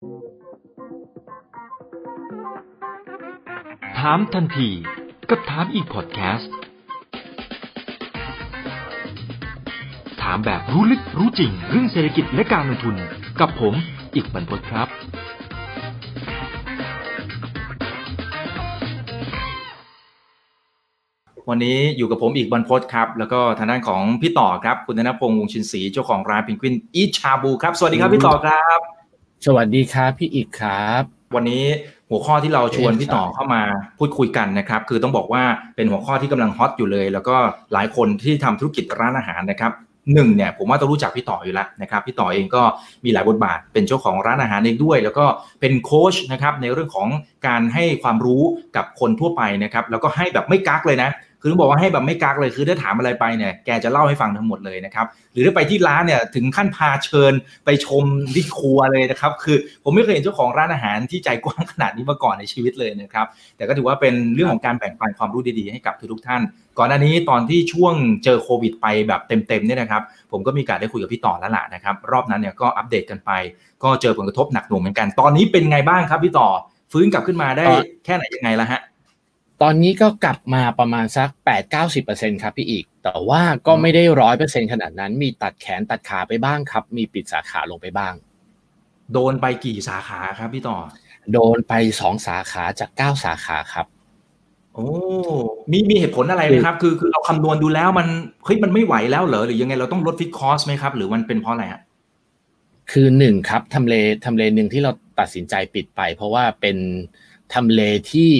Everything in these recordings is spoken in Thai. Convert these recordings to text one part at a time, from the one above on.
ถามทันที กับถามอีกพอดแคสต์ ถามแบบรู้ลึกรู้จริงเรื่องเศรษฐกิจและการลงทุน กับผมอีกบรรพตครับ วันนี้อยู่กับผมอีกบรรพตครับ แล้วก็ทางด้านของพี่ต่อครับ คุณธนพงษ์วงชินศรีเจ้าของร้านพิงกวินอีชาบูครับ สวัสดีครับพี่ต่อครับ สวัสดีครับพี่อีกครับ วันนี้หัวข้อที่เราชวนพี่ต่อเข้ามาพูดคุยกันนะครับ คือต้องบอกว่าเป็นหัวข้อที่กำลังฮอตอยู่เลย แล้วก็หลายคนที่ทำธุรกิจร้านอาหารนะครับหนึ่งเนี่ยผมว่าต้องรู้จักพี่ต่ออยู่แล้วนะครับพี่ต่อเองก็มีหลายบทบาท เป็นเจ้าของร้านอาหารเองด้วย แล้วก็เป็นโค้ชนะครับในเรื่องของการให้ความรู้กับคนทั่วไปนะครับแล้วก็ให้แบบไม่กักเลยนะ คือต้องบอกว่าให้แบบไม่กักเลยคือถ้าถามอะไรไปเนี่ยแกจะเล่าให้ฟังทั้งหมดเลยนะครับหรือถ้าไปที่ร้านเนี่ยถึงขั้นพาเชิญไปชมที่ครัวเลยนะครับคือผมไม่เคยเห็นเจ้าของร้านอาหารที่ใจกว้างขนาดนี้มาก่อนในชีวิตเลยนะครับแต่ก็ถือว่าเป็นเรื่องของการแบ่งปันความรู้ดีๆให้กับทุกๆท่าน ก่อนหน้านี้ตอนที่ช่วงเจอโควิดไปแบบเต็มๆเนี่ยนะครับผมก็มีการได้คุยกับพี่ต่อแล้วล่ะนะครับรอบนั้นเนี่ยก็อัปเดตกันไป ก็เจอผลกระทบหนักหน่วงเหมือนกัน ตอนนี้เป็นไงบ้างครับพี่ต่อฟื้นกลับขึ้นมาได้แค่ไหนยังไงละฮะ ตอนนี้ก็กลับมาประมาณสัก 8-90%ครับพี่อิก แต่ว่าก็ไม่ได้ร้อยเปอร์เซ็นต์ขนาดนั้น มีตัดแขนตัดขาไปบ้างครับ มีปิดสาขาลงไปบ้าง โดนไปกี่สาขาครับพี่ต่อ โดนไปสองสาขาจากเก้าสาขาครับ โอ้มีมีเหตุผลอะไรไหมครับ คือคือเราคำนวณดูแล้วมันเฮ้ยมันไม่ไหวแล้วเหรอ หรือยังไงเราต้องลด fixed cost ไหมครับ หรือมันเป็นเพราะอะไรฮะคือหนึ่งครับทำเลทำเลหนึ่งที่เราตัดสินใจปิดไป เพราะว่าเป็นทำเลที่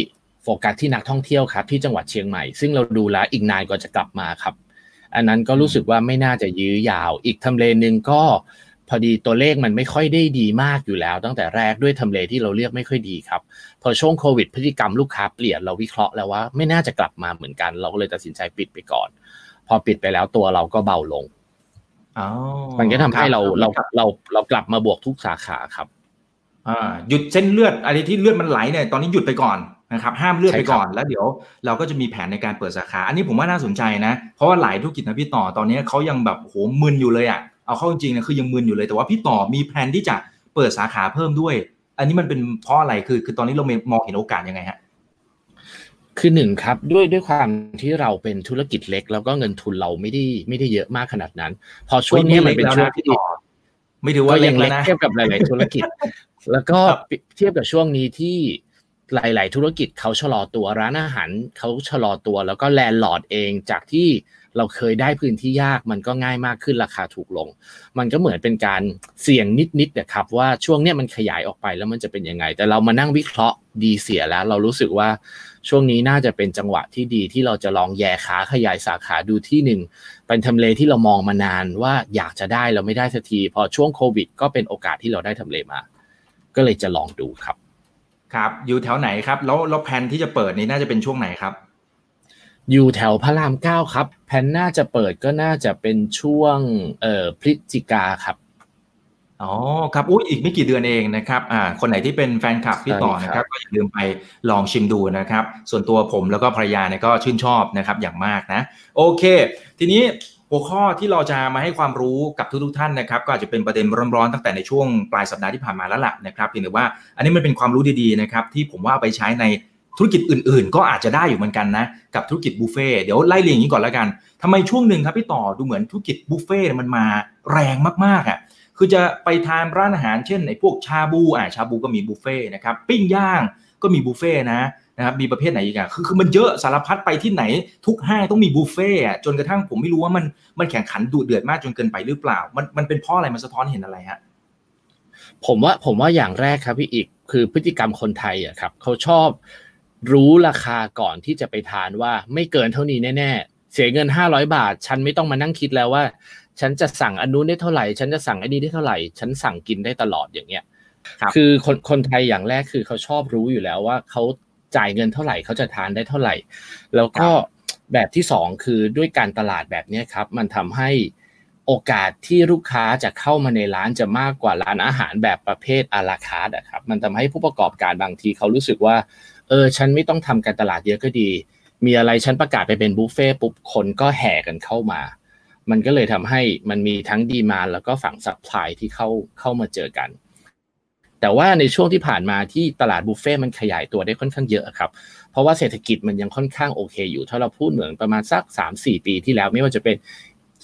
โฟกัสที่นักท่องเที่ยวครับ ที่จังหวัดเชียงใหม่ ซึ่งเราดูแล้วอีกนานกว่าจะกลับมาครับ อันนั้นก็รู้สึกว่าไม่น่าจะยื้อยาว อีกทำเลหนึ่งก็พอดีตัวเลขมันไม่ค่อยได้ดีมากอยู่แล้ว ตั้งแต่แรกด้วยทำเลที่เราเลือกไม่ค่อยดีครับ พอช่วงโควิดพฤติกรรมลูกค้าเปลี่ยนเราวิเคราะห์แล้วว่าไม่น่าจะกลับมาเหมือนกัน เราก็เลยตัดสินใจปิดไปก่อน พอปิดไปแล้วตัวเราก็เบาลงอ๋อมันก็ทำให้เราเราเราเรากลับมาบวกทุกสาขาครับ อ่า หยุดเส้นเลือดอะไรที่เลือดมันไหลเนี่ยตอนนี้หยุดไปก่อน นะครับห้ามเลือดไปก่อนแล้วเดี๋ยวเราก็จะมีแผนในการเปิดสาขา อันนี้ผมว่าน่าสนใจนะ เพราะว่าหลายธุรกิจนะพี่ต่อตอนนี้เขายังแบบโหมึนอยู่เลยอะเอาเข้าจริงๆนะคือยังมึนอยู่เลยแต่ว่าพี่ต่อมีแผนที่จะเปิดสาขาเพิ่มด้วย อันนี้มันเป็นเพราะอะไรคือ คือตอนนี้เรามองเห็นโอกาสยังไงฮะคือหนึ่งครับด้วยด้วยความที่เราเป็นธุรกิจเล็ก แล้วก็เงินทุนเราไม่ได้ไม่ได้เยอะมากขนาดนั้น พอช่วงนี้มันเป็นช่วงที่ไม่ถือว่าก็เล็ยักงแล้เล็วกนะเทียบกับหลาย ๆ ธุรกิจ แล้วก็เทียบกับช่วงนี้ที่ หลาย ๆ ธุรกิจเขาชะลอตัวร้านอาหารเขาชะลอตัว แล้วก็แลนด์ลอร์ดเองจากที่เราเคยได้พื้นที่ยากมันก็ง่ายมากขึ้นราคาถูกลง มันก็เหมือนเป็นการเสี่ยงนิดๆนะครับว่าช่วงเนี้ยมันขยายออกไปแล้วมันจะเป็นยังไง แต่เรามานั่งวิเคราะห์ดีเสียแล้ว เรารู้สึกว่าช่วงนี้น่าจะเป็นจังหวะที่ดีที่เราจะลองแย่ขาขยายสาขาดูที่หนึ่งเป็นทำเลที่เรามองมานานว่าอยากจะได้เราไม่ได้สักทีพอช่วงโควิด ก็เป็นโอกาสที่เราได้ทำเลมา ก็เลยจะลองดูครับ ครับอยู่แถวไหนครับ แล้วแล้วแผนที่จะเปิดนี้น่าจะเป็นช่วงไหนครับ อยู่แถวพระรามเก้าครับ แผนน่าจะเปิดก็น่าจะเป็นช่วงเอ่อพฤศจิกาครับอ๋อครับอุ้ยอีกไม่กี่เดือนเองนะครับอ่าคนไหนที่เป็นแฟนคลับพี่ต่อนะครับ ก็อย่าลืมไปลองชิมดูนะครับ ส่วนตัวผมแล้วก็ภรรยาเนี่ยก็ชื่นชอบนะครับอย่างมากนะ โอเค ทีนี้ หัวข้อที่เราจะมาให้ความรู้กับทุกๆท่านนะครับ ก็อาจจะเป็นประเด็นร้อนๆตั้งแต่ในช่วงปลายสัปดาห์ที่ผ่านมาแล้วล่ะนะครับเพียงแต่ว่าอันนี้มันเป็นความรู้ดีๆนะครับที่ผมว่าไปใช้ในธุรกิจอื่นๆ ก็อาจจะได้อยู่เหมือนกันนะกับธุรกิจบุฟเฟ่เดี๋ยวไล่เรียงอย่างนี้ก่อนแล้วกันทำไมช่วงหนึ่งครับพี่ต่อดูเหมือนธุรกิจบุฟเฟ่มันมาแรงมากๆอะคือจะไปทานร้านอาหารเช่นไอ้พวกชาบูอ่าชาบูก็มีบุฟเฟ่นะครับปิ้งย่างก็มีบุฟเฟ่นะ นะครับมีประเภทไหนอีกอะคือคือมันเยอะสารพัดไปที่ไหน ทุกห้างต้องมีบุฟเฟ่อะจนกระทั่งผมไม่รู้ว่ามันมันแข่งขันดุเดือดมากจนเกินไปหรือเปล่า มันมันเป็นเพราะอะไรมันสะท้อนเห็นอะไรฮะผมว่าผมว่าอย่างแรกครับพี่อีกคือพฤติกรรมคนไทยอะครับเขาชอบรู้ราคาก่อนที่จะไปทานว่าไม่เกินเท่านี้แน่ๆ เสียเงินห้าร้อยบาท ฉันไม่ต้องมานั่งคิดแล้วว่า ฉันจะสั่งอันนู้นได้เท่าไหร่ ฉันจะสั่งอันนี้ได้เท่าไหร่ ฉันสั่งกินได้ตลอดอย่างเงี้ยครับคือคนคนไทยอย่างแรกคือเขาชอบรู้อยู่แล้วว่าเขา จ่ายเงินเท่าไหร่เขาจะทานได้เท่าไหร่ แล้วก็แบบที่สองคือด้วยการตลาดแบบเนี้ยครับ มันทำให้โอกาสที่ลูกค้าจะเข้ามาในร้านจะมากกว่าร้านอาหารแบบประเภทอาราคาร์ดอะครับมันทำให้ผู้ประกอบการบางทีเขารู้สึกว่าเออฉันไม่ต้องทำการตลาดเยอะก็ดี มีอะไรฉันประกาศไปเป็นบุฟเฟ่ต์ปุ๊บคนก็แห่กันเข้ามา มันก็เลยทำให้มันมีทั้ง demand แล้วก็ฝั่ง supply ที่เข้าเข้ามาเจอกัน แต่ว่าในช่วงที่ผ่านมาที่ตลาดบุฟเฟ่ต์มันขยายตัวได้ค่อนข้างเยอะครับเพราะว่าเศรษฐกิจมันยังค่อนข้างโอเคอยู่ ถ้าเราพูดเหมือนประมาณสัก 3-4 ปีที่แล้วไม่ว่าจะเป็น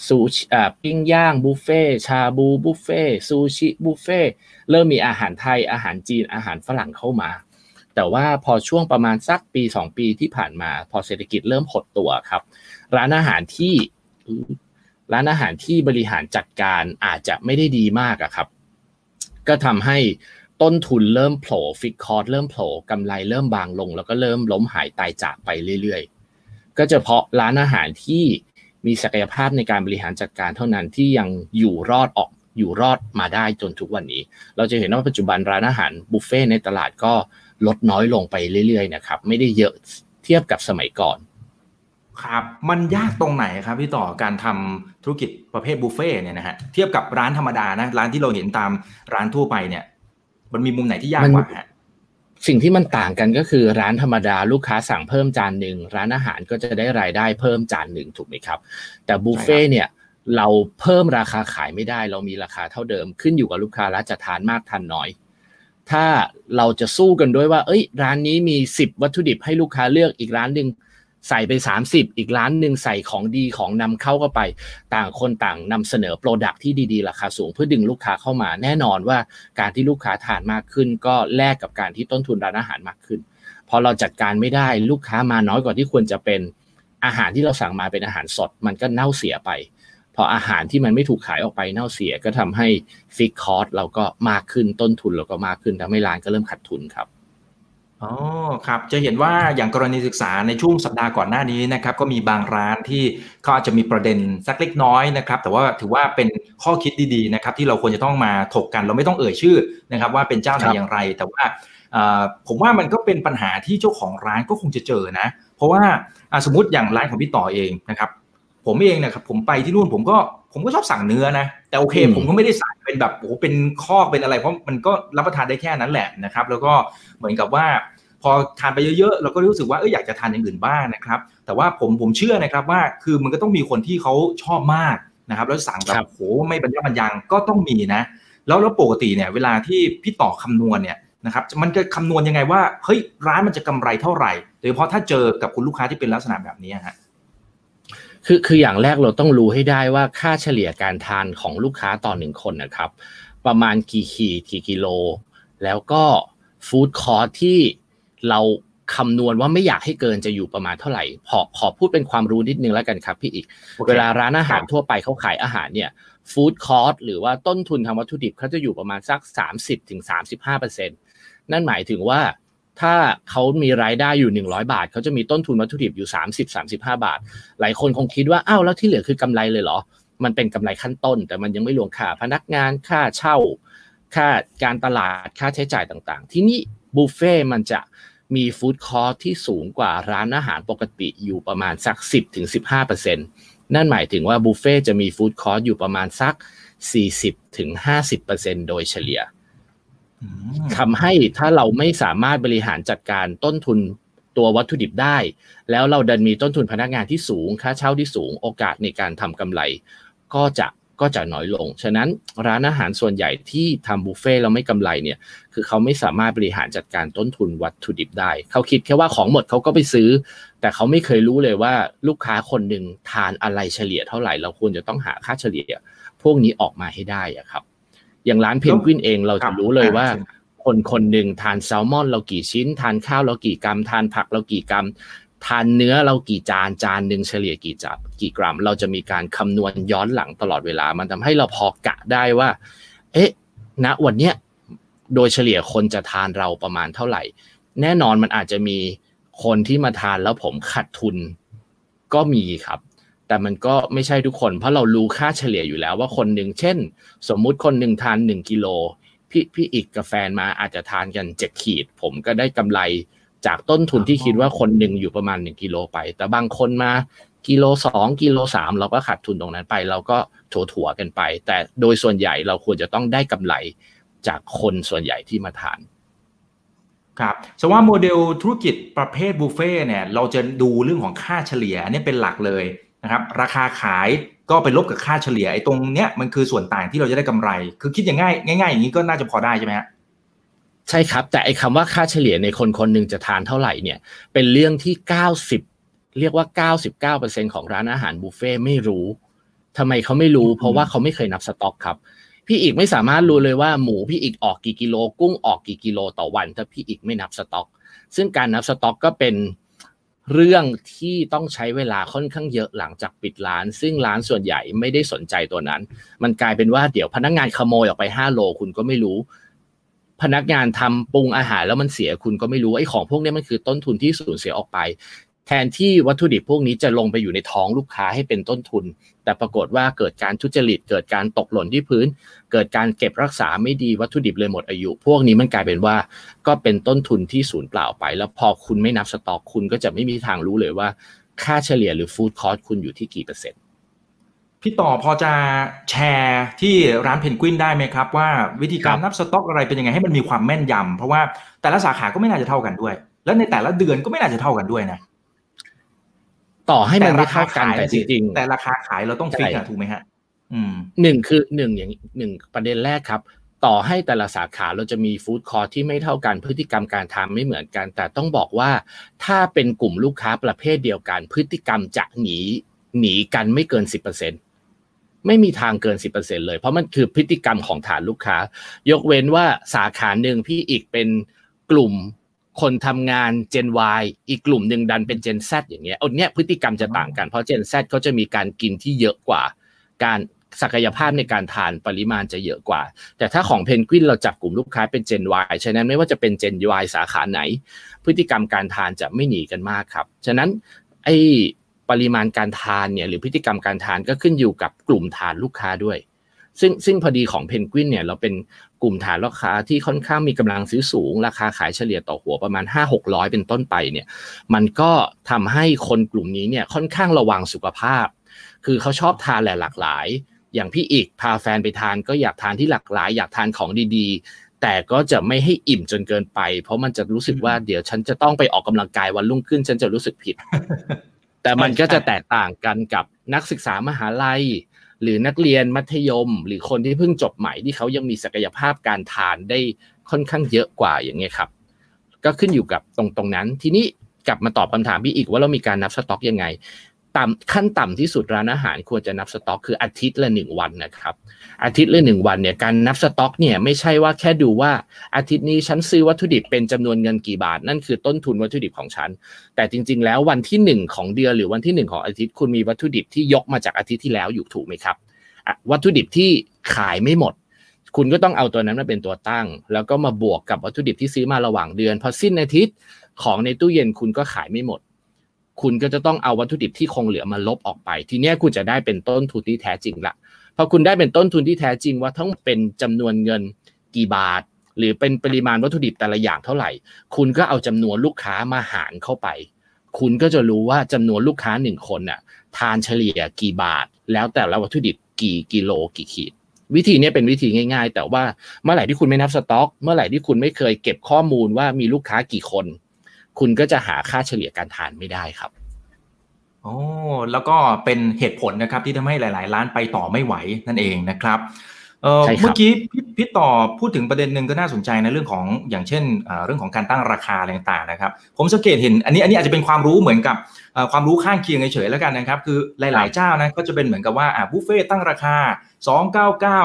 ซูชิอ่าปิ้งย่างบุฟเฟ่ต์ชาบูบุฟเฟ่ต์ซูชิบุฟเฟ่ต์เริ่มมีอาหารไทยอาหารจีนอาหารฝรั่งเข้ามา แต่ว่าพอช่วงประมาณสักปี 2 ปีที่ผ่านมา พอเศรษฐกิจเริ่มหดตัวครับ ร้านอาหารที่ร้านอาหารที่บริหารจัดการอาจจะไม่ได้ดีมากอะครับ ก็ทำให้ ต้นทุนเริ่มโผล่ฟิกคอร์สเริ่มโผล่กำไรเริ่มบางลง แล้วก็เริ่มล้มหายตายจากไปเรื่อยๆ ก็จะเพาะร้านอาหารที่มีศักยภาพในการบริหารจัดการเท่านั้นที่ยังอยู่รอดออกอยู่รอดมาได้จนทุกวันนี้ เราจะเห็นว่าปัจจุบันร้านอาหารบุฟเฟ่ในตลาดก็ลดน้อยลงไปเรื่อยๆนะครับ ไม่ได้เยอะเทียบกับสมัยก่อน ครับ มันยากตรงไหนครับพี่ต่อการทำธุรกิจประเภทบุฟเฟ่เนี่ยนะฮะเทียบกับร้านธรรมดานะร้านที่เราเห็นตามร้านทั่วไปเนี่ย มันมีมุมไหนที่ยากกว่าฮะสิ่งที่มันต่างกันก็คือร้านธรรมดาลูกค้าสั่งเพิ่มจานหนึ่งร้านอาหารก็จะได้รายได้เพิ่มจานหนึ่งถูกไหมครับ แต่บุฟเฟ่เนี่ยเราเพิ่มราคาขายไม่ได้ เรามีราคาเท่าเดิมขึ้นอยู่กับลูกค้าแล้วจะทานมากทานน้อย ถ้าเราจะสู้กันด้วยว่า เอ้ย ร้านนี้มีสิบวัตถุดิบให้ลูกค้าเลือกอีกร้านหนึ่ง ใส่ไป 30 อีกร้านหนึ่งใส่ของดีของนำเข้าเข้าไป ต่างคนต่างนำเสนอโปรดักที่ดีๆ ราคาสูงเพื่อดึงลูกค้าเข้ามาแน่นอนว่าการที่ลูกค้าทานมากขึ้น ก็แลกกับการที่ต้นทุนร้านอาหารมากขึ้น พอเราจัดการไม่ได้ลูกค้ามาน้อยกว่าที่ควรจะเป็นอาหารที่เราสั่งมาเป็นอาหารสด มันก็เน่าเสียไปพออาหารที่มันไม่ถูกขายออกไปเน่าเสียก็ทำให้ฟิกคอร์สเราก็มากขึ้นต้นทุนเราก็มากขึ้นทำให้ร้านก็เริ่มขาดทุนครับ อ๋อครับจะเห็นว่าอย่างกรณีศึกษาในช่วงสัปดาห์ก่อนหน้านี้นะครับก็มีบางร้านที่เขาอาจจะมีประเด็นสักเล็กน้อยนะครับแต่ว่าถือว่าเป็นข้อคิดดีๆนะครับที่เราควรจะต้องมาถกกัน เราไม่ต้องเอ่ยชื่อนะครับว่าเป็นเจ้าไหนอย่างไร แต่ว่าผมว่ามันก็เป็นปัญหาที่เจ้าของร้านก็คงจะเจอนะ เพราะว่าสมมติอย่างร้านของพี่ต่อเองนะครับผมเองนะครับผมไปที่นู่นผมก็ ผมก็ชอบสั่งเนื้อนะแต่โอเค ผมก็ไม่ได้สั่งเป็นแบบโอ้โหเป็นข้อเป็นอะไร เพราะมันก็รับประทานได้แค่นั้นแหละนะครับ แล้วก็เหมือนกับว่า พอทานไปเยอะๆเราก็รู้สึกว่าเอออยากจะทานอย่างอื่นบ้างนะครับ แต่ว่าผมผมเชื่อนะครับว่าคือมันก็ต้องมีคนที่เขาชอบมากนะครับแล้วสั่งแบบโหไม่บรรยะบรรยังก็ต้องมีนะ แล้วแล้วปกติเนี่ยเวลาที่พี่ต่อคำนวณเนี่ยนะครับมันจะคำนวณยังไงว่าเฮ้ยร้านมันจะกำไรเท่าไหร่โดยเฉพาะถ้าเจอกับคุณลูกค้าที่เป็นลักษณะแบบนี้ฮะ คือคืออย่างแรกเราต้องรู้ให้ได้ว่าค่าเฉลี่ยการทานของลูกค้าต่อหนึ่งคนนะครับ ประมาณกี่ขีดกี่กิโล แล้วก็ฟู้ดคอร์ที่เราคำนวณว่าไม่อยากให้เกินจะอยู่ประมาณเท่าไหร่ขอขอพูดเป็นความรู้นิดนึงแล้วกันครับพี่อีก เวลาร้านอาหารทั่วไปเขาขายอาหารเนี่ยฟู้ดคอร์สหรือว่าต้นทุนทางวัตถุดิบเขาจะอยู่ประมาณสัก 30-35%ถึงนั่นหมายถึงว่า ถ้าเขามีรายได้อยู่ 100 บาท เขาจะมีต้นทุนวัตถุดิบอยู่ 30-35 บาท หลายคนคงคิดว่าอ้าวแล้วที่เหลือคือกำไรเลยเหรอ มันเป็นกำไรขั้นต้น แต่มันยังไม่รวมค่าพนักงานค่าเช่า ค่าการตลาดค่าใช้จ่ายต่างๆ ที่นี่บุฟเฟ่มันจะมีฟู้ดคอร์สที่สูงกว่าร้านอาหารปกติอยู่ประมาณสัก 10-15%นั่นหมายถึงว่าบุฟเฟ่จะมีฟู้ดคอร์สอยู่ประมาณสัก 40-50%โดยเฉลี่ย ทำให้ถ้าเราไม่สามารถบริหารจัดการต้นทุนตัววัตถุดิบได้ แล้วเราดันมีต้นทุนพนักงานที่สูง ค่าเช่าที่สูง โอกาสในการทำกำไร ก็จะก็จะน้อยลง ฉะนั้นร้านอาหารส่วนใหญ่ที่ทำบุฟเฟ่เราไม่กำไรเนี่ย คือเขาไม่สามารถบริหารจัดการต้นทุนวัตถุดิบได้ เขาคิดแค่ว่าของหมดเขาก็ไปซื้อ แต่เขาไม่เคยรู้เลยว่าลูกค้าคนหนึ่งทานอะไรเฉลี่ยเท่าไหร่ เราควรจะต้องหาค่าเฉลี่ย พวกนี้ออกมาให้ได้อะครับ อย่างร้านเพนกวินเองเราจะรู้เลยว่า คนคนหนึ่งทานแซลมอนเรากี่ชิ้น ทานข้าวเรากี่กรัม ทานผักเรากี่กรัม ทานเนื้อเรากี่จานจานหนึ่งเฉลี่ยกี่จับกี่กรัม เราจะมีการคำนวณย้อนหลังตลอดเวลา มันทำให้เราพอกะได้ว่า เอ๊ะณวันเนี้ยโดยเฉลี่ยคนจะทานเราประมาณเท่าไหร่ แน่นอนมันอาจจะมีคนที่มาทานแล้วผมขาดทุนก็มีครับ แต่มันก็ไม่ใช่ทุกคน เพราะเรารู้ค่าเฉลี่ยอยู่แล้วว่าคนหนึ่งเช่น สมมุติคนหนึ่งทานหนึ่งกิโลพี่พี่อีกกับแฟนมาอาจจะทานกันเจ็ดขีด ผมก็ได้กำไรจากต้นทุนที่คิดว่าคนหนึ่งอยู่ประมาณหนึ่งกิโลไป แต่บางคนมากิโลสองกิโลสามเราก็ขาดทุนตรงนั้นไป เราก็ถัวถัวกันไป แต่โดยส่วนใหญ่เราควรจะต้องได้กำไรจากคนส่วนใหญ่ที่มาทานครับสว่าโมเดลธุรกิจประเภทบุฟเฟ่เนี่ยเราจะดูเรื่องของค่าเฉลี่ยนี่เป็นหลักเลย นะครับราคาขายก็ไปลบกับค่าเฉลี่ยไอ้ตรงเนี้ยมันคือส่วนต่างที่เราจะได้กำไร คือคิดอย่างง่ายง่ายๆอย่างนี้ก็น่าจะพอได้ใช่ไหมฮะใช่ครับ แต่ไอ้คำว่าค่าเฉลี่ยในคนคนหนึ่งจะทานเท่าไหร่เนี่ยเป็นเรื่องที่เก้าสิบเรียกว่าเก้าสิบเก้าเปอร์เซ็นของร้านอาหารบุฟเฟ่ไม่รู้ทำไมเขาไม่รู้ เพราะว่าเขาไม่เคยนับสต็อกครับ พี่อีกไม่สามารถรู้เลยว่าหมูพี่อีกออกกี่กิโล กุ้งออกกี่กิโลต่อวัน ถ้าพี่อีกไม่นับสต็อก ซึ่งการนับสต็อกก็เป็น เรื่องที่ต้องใช้เวลาค่อนข้างเยอะหลังจากปิดร้าน ซึ่งร้านส่วนใหญ่ไม่ได้สนใจตัวนั้น มันกลายเป็นว่าเดี๋ยวพนักงานขโมยออกไป5โลคุณก็ไม่รู้ พนักงานทำปรุงอาหารแล้วมันเสียคุณก็ไม่รู้ไอ้ของพวกนี้มันคือต้นทุนที่สูญเสียออกไป แทนที่วัตถุดิบพวกนี้จะลงไปอยู่ในท้องลูกค้าให้เป็นต้นทุน แต่ปรากฏว่าเกิดการทุจริต เกิดการตกหล่นที่พื้น เกิดการเก็บรักษาไม่ดีวัตถุดิบเลยหมดอายุ พวกนี้มันกลายเป็นว่า ก็เป็นต้นทุนที่สูญเปล่าไป แล้วพอคุณไม่นับสต็อกคุณก็จะไม่มีทางรู้เลยว่า ค่าเฉลี่ยหรือฟู้ดคอร์สคุณอยู่ที่กี่เปอร์เซ็นต์พี่ต่อพอจะแชร์ที่ร้านเพนกวินได้ไหมครับ ว่าวิธีการนับสต็อกอะไรเป็นยังไงให้มันมีความแม่นยำเพราะว่าแต่ละสาขาก็ไม่น่าจะเท่ากันด้วย แล้วในแต่ละเดือนก็ไม่น่าจะเท่ากันด้วยนะ ต่อให้มันไม่เท่ากันแต่จริงแต่ราคาขายเราต้องฟิกอะถูกไหมฮะอืมหนึ่งคือหนึ่งอย่างหนึ่งประเด็นแรกครับ ต่อให้แต่ละสาขาเราจะมีฟู้ดคอร์ที่ไม่เท่ากันพฤติกรรมการทำไม่เหมือนกัน แต่ต้องบอกว่าถ้าเป็นกลุ่มลูกค้าประเภทเดียวกัน พฤติกรรมจะหนีหนีกันไม่เกินสิบเปอร์เซ็นไม่มีทางเกินสิบเปอร์เซ็นเลย เพราะมันคือพฤติกรรมของฐานลูกค้า ยกเว้นว่าสาขาหนึ่งพี่อีกเป็นกลุ่ม คนทำงาน Gen Y อีกกลุ่มหนึ่งดันเป็น Gen Z อย่างเงี้ยเอาเนี้ยพฤติกรรมจะต่างกันเพราะ Gen Z เขาจะมีการกินที่เยอะกว่า การศักยภาพในการทานปริมาณจะเยอะกว่า แต่ถ้าของเพนกวินเราจับกลุ่มลูกค้าเป็น Gen Y ฉะนั้นไม่ว่าจะเป็น Gen Y สาขาไหน พฤติกรรมการทานจะไม่หนีกันมากครับ ฉะนั้นไอปริมาณการทานเนี่ยหรือพฤติกรรมการทานก็ขึ้นอยู่กับกลุ่มฐานลูกค้าด้วย ซึ่งซึ่งพอดีของเพนกวินเนี่ยเราเป็นกลุ่มฐานลูกค้าที่ค่อนข้างมีกำลังซื้อสูง ราคาขายเฉลี่ยต่อหัวประมาณ 5 6 0 0 เป็นต้นไปเนี่ยมันก็ทำให้คนกลุ่มนี้เนี่ยค่อนข้างระวังสุขภาพ คือเขาชอบทานแหละหลากหลาย อย่างพี่อีกพาแฟนไปทานก็อยากทานที่หลากหลาย อยากทานของดีๆ แต่ก็จะไม่ให้อิ่มจนเกินไป เพราะมันจะรู้สึกว่าเดี๋ยวฉันจะต้องไปออกกำลังกายวันรุ่งขึ้น ฉันจะรู้สึกผิด แต่มันก็จะแตกต่างกันกับนักศึกษามหาลัย หรือนักเรียนมัธยม หรือคนที่เพิ่งจบใหม่ที่เขายังมีศักยภาพการทานได้ค่อนข้างเยอะกว่าอย่างเงี้ยครับ ก็ขึ้นอยู่กับตรงตรงนั้น ทีนี้กลับมาตอบคำถามพี่อีกว่าเรามีการนับสต็อกยังไง ต่ำขั้นต่ำที่สุดร้านอาหารควรจะนับสต็อก คืออาทิตย์ละหนึ่งวันนะครับ อาทิตย์ละหนึ่งวันเนี่ยการนับสต็อกเนี่ยไม่ใช่ว่าแค่ดูว่าอาทิตย์นี้ฉันซื้อวัตถุดิบเป็นจำนวนเงินกี่บาท นั่นคือต้นทุนวัตถุดิบของฉัน แต่จริง ๆ แล้ววันที่หนึ่งของเดือนหรือวันที่หนึ่งของอาทิตย์คุณมีวัตถุดิบที่ยกมาจากอาทิตย์ที่แล้วอยู่ถูกไหมครับ วัตถุดิบที่ขายไม่หมดคุณก็ต้องเอาตัวนั้นมาเป็นตัวตั้ง แล้วก็มาบวกกับวัตถุดิบที่ซื้อมาระหว่างเดือน พอสิ้นอาทิตย์ของในตู้เย็นคุณก็ขายไม่หมด คุณก็จะต้องเอาวัตถุดิบที่คงเหลือมาลบออกไป ทีนี้คุณจะได้เป็นต้นทุนที่แท้จริงละพอคุณได้เป็นต้นทุนที่แท้จริงว่าทั้งเป็นจำนวนเงินกี่บาท หรือเป็นปริมาณวัตถุดิบแต่ละอย่างเท่าไหร่ คุณก็เอาจำนวนลูกค้ามาหารเข้าไป คุณก็จะรู้ว่าจำนวนลูกค้าหนึ่งคนน่ะทานเฉลี่ยกี่บาท แล้วแต่ละวัตถุดิบกี่กิโลกี่ขีดวิธีนี้เป็นวิธีง่าย ๆ แต่ว่าเมื่อไหร่ที่คุณไม่นับสต็อก เมื่อไหร่ที่คุณไม่เคยเก็บข้อมูลว่ามีลูกค้ากี่คน คุณก็จะหาค่าเฉลี่ยการทานไม่ได้ครับโอ้แล้วก็เป็นเหตุผลนะครับที่ทำให้หลาย ๆ ร้านไปต่อไม่ไหวนั่นเองนะครับเออเมื่อกี้พี่ต่อพูดถึงประเด็นหนึ่งก็น่าสนใจในเรื่องของอย่างเช่นเรื่องของการตั้งราคาอะไรต่างๆนะครับ ผมสังเกตเห็นอันนี้อันนี้อาจจะเป็นความรู้เหมือนกับความรู้ข้างเคียงเฉยๆแล้วกันนะครับ คือหลายๆเจ้านะก็จะเป็นเหมือนกับว่าอ่าบุฟเฟ่ตั้งราคา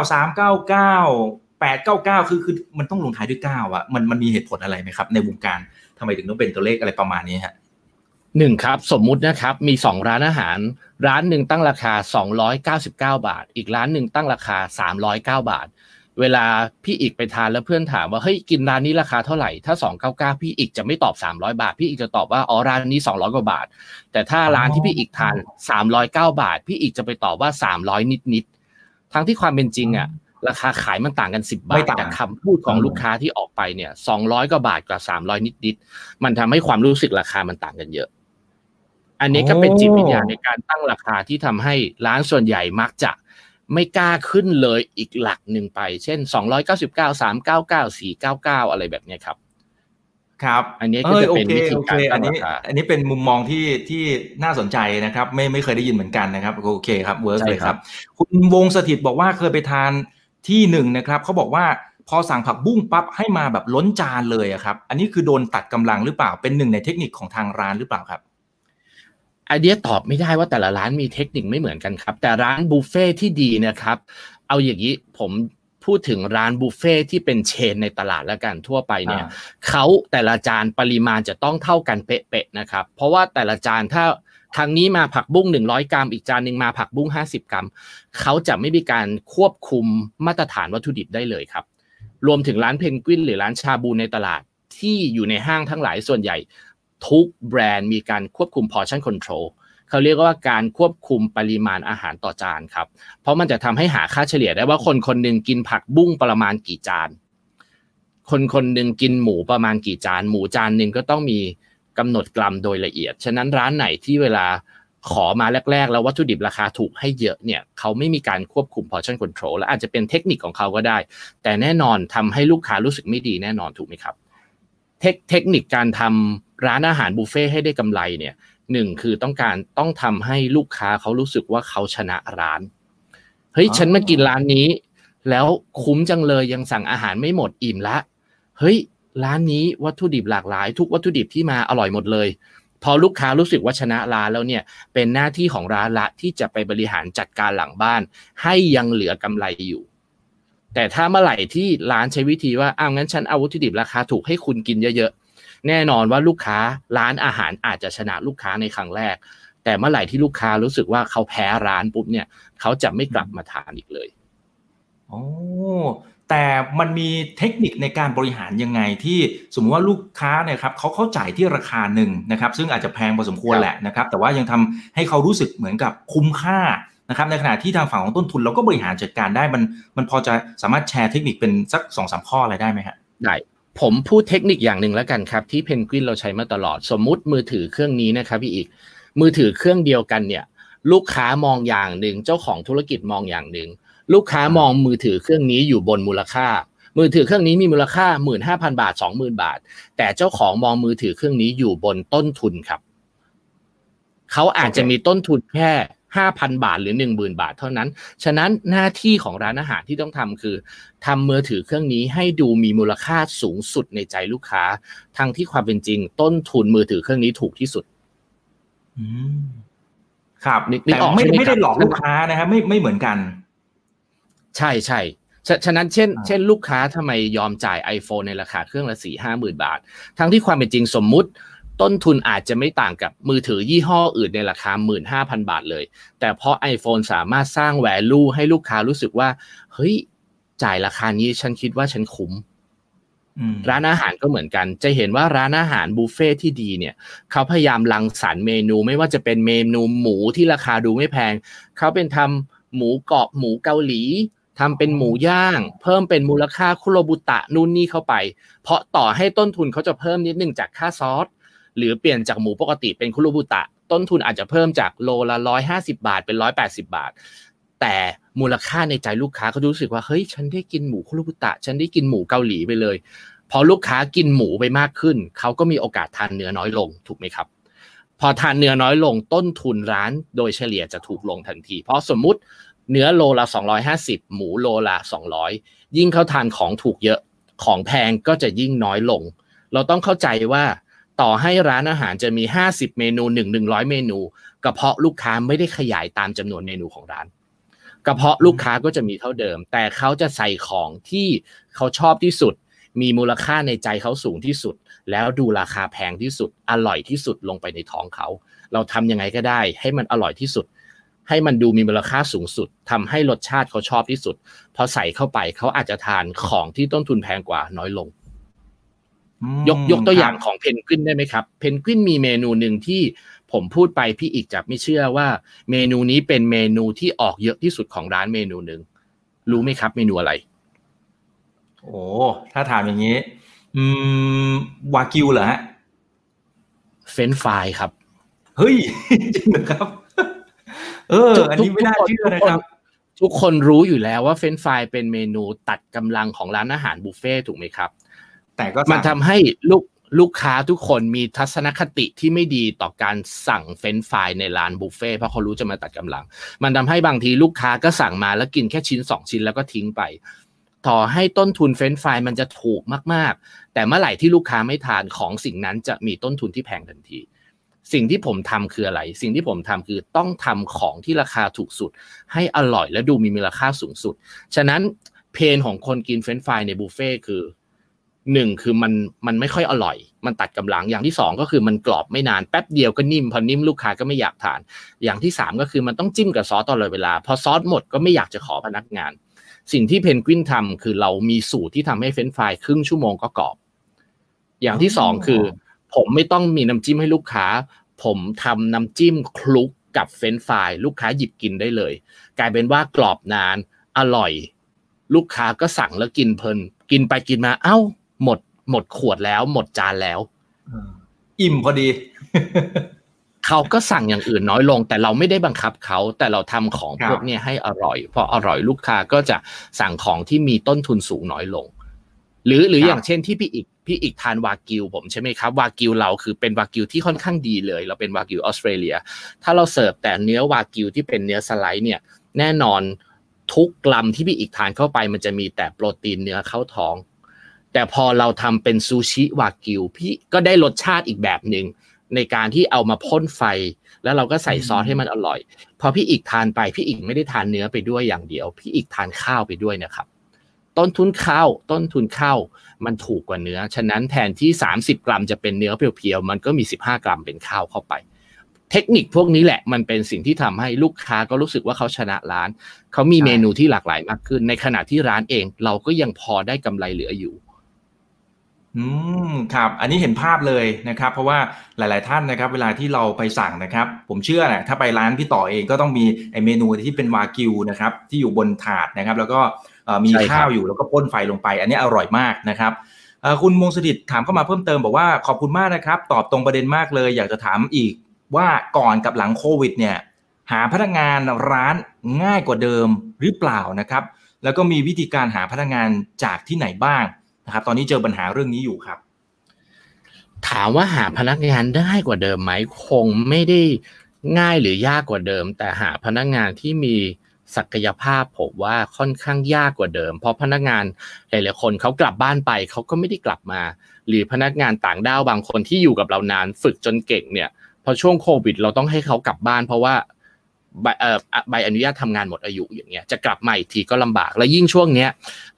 299 399 899 คือคือมันต้องลงท้ายด้วย9อะมันมันมีเหตุผลอะไรไหมครับในวงการ ทำไมถึงต้องเป็นตัวเลขอะไรประมาณนี้ฮะหนึ่งครับ สมมุตินะครับมีสองร้านอาหาร ร้านหนึ่งตั้งราคา299บาท อีกร้านหนึ่งตั้งราคา309บาท เวลาพี่อีกไปทานแล้วเพื่อนถามว่าเฮ้ยกินร้านนี้ราคาเท่าไหร่ถ้า299พี่อีกจะไม่ตอบ300บาท พี่อีกจะตอบว่าอ๋อร้านนี้200กว่าบาท แต่ถ้าร้านที่พี่อีกทาน309บาท พี่อีกจะไปตอบว่า300นิดๆทั้งที่ความเป็นจริงอะ ราคาขายมันต่างกัน 10 บาท แต่คำพูดของลูกค้าที่ออกไปเนี่ย200กว่าบาทกับ300 นิดๆมันทำให้ความรู้สึกราคามันต่างกันเยอะ อันนี้ก็เป็นจิตวิญญาณในการตั้งราคาที่ทำให้ร้านส่วนใหญ่มักจะไม่กล้าขึ้นเลยอีกหลักหนึ่งไป เช่น 299 399 499 อะไรแบบนี้ครับ ครับ อันนี้ก็จะเป็นวิธีการตั้งราคาอันนี้เป็นมุมมองที่ที่น่าสนใจนะครับ ไม่ไม่เคยได้ยินเหมือนกันนะครับ โอเคครับ work เลยครับ คุณวงสถิตบอกว่าเคยไปทาน ที่หนึ่งนะครับเขาบอกว่าพพอสั่งผักบุ้งปั๊บให้มาแบบล้นจานเลยอะครับ อันนี้คือโดนตัดกำลังหรือเปล่าเป็นหนึ่งในเทคนิคของทางร้านหรือเปล่าครับไอเดียตอบไม่ได้ว่าแต่ละร้านมีเทคนิคไม่เหมือนกันครับ แต่ร้านบุฟเฟ่ที่ดีนะครับ เอาอย่างนี้ผมพูดถึงร้านบุฟเฟ่ที่เป็นเชนในตลาดแล้วกันทั่วไปเนี่ยเขาแต่ละจานปริมาณจะต้องเท่ากันเป๊ะๆนะครับ เพราะว่าแต่ละจานถ้า ครั้งนี้มาผักบุ้ง 100 กรัม อีกจานหนึ่งมาผักบุ้ง 50 กรัม เขาจะไม่มีการควบคุมมาตรฐานวัตถุดิบได้เลยครับ รวมถึงร้านเพนกวินหรือร้านชาบูในตลาดที่อยู่ในห้างทั้งหลายส่วนใหญ่ ทุกแบรนด์มีการควบคุม portion control เขาเรียกว่าการควบคุมปริมาณอาหารต่อจานครับ เพราะมันจะทำให้หาค่าเฉลี่ยได้ว่าคนคนหนึ่งกินผักบุ้งประมาณกี่จาน คนคนหนึ่งกินหมูประมาณกี่จาน หมูจานหนึ่งก็ต้องมี กำหนดกรัมโดยละเอียด ฉะนั้นร้านไหนที่เวลาขอมาแรก ๆ แล้ววัตถุดิบราคาถูกให้เยอะเนี่ยเขาไม่มีการควบคุม portion control และอาจจะเป็นเทคนิคของเขาก็ได้ แต่แน่นอนทำให้ลูกค้ารู้สึกไม่ดีแน่นอนถูกไหมครับ เทคเทคนิคการทำร้านอาหารบุฟเฟ่ให้ได้กำไรเนี่ยหนึ่งคือต้องการต้องทำให้ลูกค้าเขารู้สึกว่าเขาชนะร้านเฮ้ยฉันมากินร้านนี้ แล้วคุ้มจังเลยยังสั่งอาหารไม่หมดอิ่มละเฮ้ย ร้านนี้วัตถุดิบหลากหลาย ทุกวัตถุดิบที่มาอร่อยหมดเลย พอลูกค้ารู้สึกว่าชนะร้านแล้วเนี่ยเป็นหน้าที่ของร้านละที่จะไปบริหารจัดการหลังบ้าน ให้ยังเหลือกำไรอยู่ แต่ถ้าเมื่อไหร่ที่ร้านใช้วิธีว่าอ้าวงั้นฉันเอาวัตถุดิบราคาถูกให้คุณกินเยอะๆแน่นอนว่าลูกค้าร้านอาหารอาจจะชนะลูกค้าในครั้งแรก แต่เมื่อไหร่ที่ลูกค้ารู้สึกว่าเขาแพ้ร้านปุ๊บเนี่ย เขาจะไม่กลับมาทานอีกเลยโอ้ แต่มันมีเทคนิคในการบริหารยังไงที่สมมติว่าลูกค้าเนี่ยครับเขาเข้าจ่ายที่ราคาหนึ่งนะครับซึ่งอาจจะแพงพอสมควรแหละนะครับแต่ว่ายังทำให้เขารู้สึกเหมือนกับคุ้มค่านะครับในขณะที่ทางฝั่งของต้นทุนเราก็บริหารจัดการได้มันมันพอจะสามารถแชร์เทคนิคเป็นสักสองสามข้ออะไรได้ไหมครับได้ผมพูดเทคนิคอย่างหนึ่งแล้วกันครับที่เพนกวินเราใช้มาตลอด สมมุติมือถือเครื่องนี้นะครับพี่อีก มือถือเครื่องเดียวกันเนี่ยลูกค้ามองอย่างหนึ่งเจ้าของธุรกิจมองอย่างหนึ่ง ลูกค้ามองมือถือเครื่องนี้อยู่บนมูลค่า มือถือเครื่องนี้มีมูลค่าหมื่นห้าพันบาทสองหมื่นบาท แต่เจ้าของมองมือถือเครื่องนี้อยู่บนต้นทุนครับ เขาอาจจะมีต้นทุนแค่ห้าพันบาทหรือหนึ่งหมื่นบาทเท่านั้น ฉะนั้นหน้าที่ของร้านอาหารที่ต้องทำคือทำมือถือเครื่องนี้ให้ดูมีมูลค่าสูงสุดในใจลูกค้า ทั้งที่ความเป็นจริง ต้นทุนมือถือเครื่องนี้ถูกที่สุดอืมครับแต่ไม่ไม่ได้หลอกลูกค้านะครับไม่ไม่เหมือนกัน ใช่ใช่ฉะนั้นเช่นเช่นลูกค้าทำไมยอมจ่าย iPhone ในราคาเครื่องละสี่ห้าหมื่นบาท ทั้งที่ความเป็นจริงสมมุติ ต้นทุนอาจจะไม่ต่างกับมือถือยี่ห้ออื่นในราคาหมื่นห้าพันบาทเลย แต่เพราะ iPhone สามารถสร้างแวลูให้ลูกค้ารู้สึกว่า เฮ้ย จ่ายราคานี้ฉันคิดว่าฉันคุ้มร้านอาหารก็เหมือนกัน จะเห็นว่าร้านอาหารบุฟเฟ่ที่ดีเนี่ย เขาพยายามรังสรรค์เมนูไม่ว่าจะเป็นเมนูหมูที่ราคาดูไม่แพง เขาเป็นทำหมูกรอบหมูเกาหลี ทำเป็นหมูย่าง เพิ่มเป็นมูลค่าคุโรบุตะนู่นนี่เข้าไป เพราะต่อให้ต้นทุนเขาจะเพิ่มนิดนึงจากค่าซอสหรือเปลี่ยนจากหมูปกติเป็นคุโรบุตะ ต้นทุนอาจจะเพิ่มจากโลละร้อยห้าสิบาทเป็นร้อยแปดสิบาท แต่มูลค่าในใจลูกค้าเขารู้สึกว่าเฮ้ยฉันได้กินหมูคุโรบุตะ ฉันได้กินหมูเกาหลีไปเลยพอลูกค้ากินหมูไปมากขึ้นเขาก็มีโอกาสทานเนื้อน้อยลงถูกไหมครับ พอทานเนื้อน้อยลงต้นทุนร้านโดยเฉลี่ยจะถูกลงทันที เพราะสมมุติ เนื้อโลละ 250 หมูโลละ 200 ยิ่งเขาทานของถูกเยอะของแพงก็จะยิ่งน้อยลง เราต้องเข้าใจว่าต่อให้ร้านอาหารจะมี 50 เมนู 1 100 เมนู กระเพาะลูกค้าไม่ได้ขยายตามจำนวนเมนูของร้าน กระเพาะลูกค้าก็จะมีเท่าเดิม แต่เขาจะใส่ของที่เขาชอบที่สุด มีมูลค่าในใจเขาสูงที่สุด แล้วดูราคาแพงที่สุด อร่อยที่สุดลงไปในท้องเขา เราทำยังไงก็ได้ ให้มันอร่อยที่สุด ให้มันดูมีมูลค่าสูงสุดทำให้รสชาติเขาชอบที่สุด พอใส่เข้าไปเขาอาจจะทานของที่ต้นทุนแพงกว่าน้อยลง ยกยกตัวอย่างของเพนกวินได้ไหมครับ เพนกวินมีเมนูหนึ่งที่ผมพูดไปพี่อีกจับไม่เชื่อว่า เมนูนี้เป็นเมนูที่ออกเยอะที่สุดของร้านเมนูหนึ่งรู้ไหมครับ เมนูอะไร โอ้ถ้าถามอย่างนี้ อืมวากิวเหรอฮะเฟรนช์ฟรายครับ เฮ้ย จริงเหรอครับ เออ อันนี้ไม่น่าเชื่อนะครับ ทุกคนรู้อยู่แล้วว่าเฟรนช์ฟรายเป็นเมนูตัดกำลังของร้านอาหารบุฟเฟ่ต์ถูกไหมครับ แต่ก็มันทำให้ลูกลูกค้าทุกคนมีทัศนคติที่ไม่ดีต่อการสั่งเฟรนช์ฟรายในร้านบุฟเฟ่ต์เพราะเขารู้จะมาตัดกำลัง มันทำให้บางทีลูกค้าก็สั่งมาแล้วกินแค่ชิ้นสองชิ้นแล้วก็ทิ้งไปต่อให้ต้นทุนเฟรนช์ฟรายมันจะถูกมาก ๆ แต่เมื่อไหร่ที่ลูกค้าไม่ทานของสิ่งนั้นจะมีต้นทุนที่แพงทันที สิ่งที่ผมทำคืออะไร สิ่งที่ผมทำคือต้องทำของที่ราคาถูกสุด ให้อร่อยและดูมีมูลค่าสูงสุด ฉะนั้น pain ของคนกินเฟรนช์ฟรายในบุฟเฟ่คือหนึ่งคือมันมันไม่ค่อยอร่อย มันตัดกำลังอย่างที่สองก็คือมันกรอบไม่นานแป๊บเดียวก็นิ่มพอนิ่มลูกค้าก็ไม่อยากทาน อย่างที่สามก็คือมันต้องจิ้มกับซอสตลอดเวลา พอซอสหมดก็ไม่อยากจะขอพนักงาน สิ่งที่เพนกวินทำคือเรามีสูตรที่ทำให้เฟรนช์ฟรายครึ่งชั่วโมงก็กรอบ อย่างที่สองคือ ผมไม่ต้องมีน้ำจิ้มให้ลูกค้า ผมทำน้ำจิ้มคลุกกับเฟรนช์ฟรายลูกค้าหยิบกินได้เลย กลายเป็นว่ากรอบนาน อร่อย ลูกค้าก็สั่งแล้วกินเพลิน กินไปกินมา เอ้า หมด หมดขวดแล้ว หมดจานแล้วอิ่มพอดี เขาก็สั่งอย่างอื่นน้อยลง แต่เราไม่ได้บังคับเขา แต่เราทำของครับพวกเนี้ยให้อร่อยพออร่อยลูกค้าก็จะสั่งของที่มีต้นทุนสูงน้อยลง หรือหรือครับอย่างเช่นที่พี่อีก พี่อีกทานวากิวผมใช่ไหมครับวากิวเราคือเป็นวากิวที่ค่อนข้างดีเลย เราเป็นวากิวออสเตรเลีย ถ้าเราเสิร์ฟแต่เนื้อวากิวที่เป็นเนื้อสไลด์เนี่ยแน่นอนทุกกลัมที่พี่อีกทานเข้าไป มันจะมีแต่โปรตีนเนื้อเข้าท้อง แต่พอเราทำเป็นซูชิวากิวพี่ก็ได้รสชาติอีกแบบหนึ่งในการที่เอามาพ่นไฟ แล้วเราก็ใส่ซอสให้มันอร่อย พอพี่อีกทานไปพี่อีกไม่ได้ทานเนื้อไปด้วยอย่างเดียว พี่อีกทานข้าวไปด้วยนะครับ ต้นทุนข้าวต้นทุนข้าวมันถูกกว่าเนื้อ ฉะนั้นแทนที่ 30 กรัมจะเป็นเนื้อเพียวๆ มันก็มี 15 กรัมเป็นข้าวเข้าไป เทคนิคพวกนี้แหละมันเป็นสิ่งที่ทำให้ลูกค้าก็รู้สึกว่าเขาชนะร้าน เขามีใช่เมนูที่หลากหลายมากขึ้น ในขณะที่ร้านเองเราก็ยังพอได้กำไรเหลืออยู่อืมครับ อันนี้เห็นภาพเลยนะครับ เพราะว่าหลาย ๆ ท่านนะครับ เวลาที่เราไปสั่งนะครับ ผมเชื่อแหละถ้าไปร้านพี่ต่อเองก็ต้องมีไอเมนูที่เป็นวากิวนะครับ ที่อยู่บนถาดนะครับ แล้วก็เอ่อ มีใช่ครับข้าวอยู่แล้วก็พ่นไฟลงไป อันนี้อร่อยมากนะครับเอ่อคุณมงสดิตถามเข้ามาเพิ่มเติมบอกว่าขอบคุณมากนะครับ ตอบตรงประเด็นมากเลย อยากจะถามอีกว่าก่อนกับหลังโควิดเนี่ยหาพนักงานร้านง่ายกว่าเดิมหรือเปล่านะครับ แล้วก็มีวิธีการหาพนักงานจากที่ไหนบ้างนะครับ ตอนนี้เจอปัญหาเรื่องนี้อยู่ครับ ถามว่าหาพนักงานได้กว่าเดิมไหมคงไม่ได้ง่ายหรือยากกว่าเดิม แต่หาพนักงานที่มี ศักยภาพผมว่าค่อนข้างยากกว่าเดิม เพราะพนักงานหลายๆคนเขากลับบ้านไปเขาก็ไม่ได้กลับมา หรือพนักงานต่างด้าวบางคนที่อยู่กับเรานานฝึกจนเก่งเนี่ยพอช่วงโควิด เราต้องให้เขากลับบ้านเพราะว่าใบเอ่อใบอนุญาตทำงานหมดอายุอย่างเงี้ยจะกลับมาอีกทีก็ลำบาก และยิ่งช่วงเนี้ย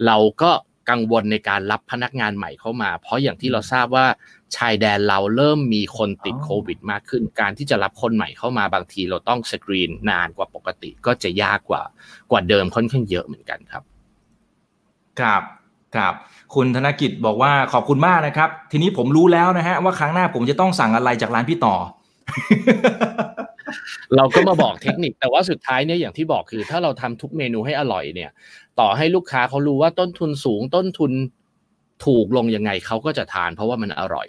เราก็ กังวลในการรับพนักงานใหม่เข้ามา เพราะอย่างที่เราทราบว่าชายแดนเราเริ่มมีคนติดอ๋อโควิด มากขึ้น การที่จะรับคนใหม่เข้ามาบางทีเราต้องสกรีนนานกว่าปกติก็จะยากกว่ากว่าเดิมค่อนข้างเยอะเหมือนกันครับ ครับครับคุณธนกิจบอกว่าขอบคุณมากนะครับ ทีนี้ผมรู้แล้วนะฮะว่าครั้งหน้าผมจะต้องสั่งอะไรจากร้านพี่ต่อ เราก็มาบอกเทคนิคแต่ว่าสุดท้ายเนี่ยอย่างที่บอกคือ ถ้าเราทำทุกเมนูให้อร่อยเนี่ย ต่อให้ลูกค้าเขารู้ว่าต้นทุนสูงต้นทุนถูกลงยังไงเขาก็จะทานเพราะว่ามันอร่อย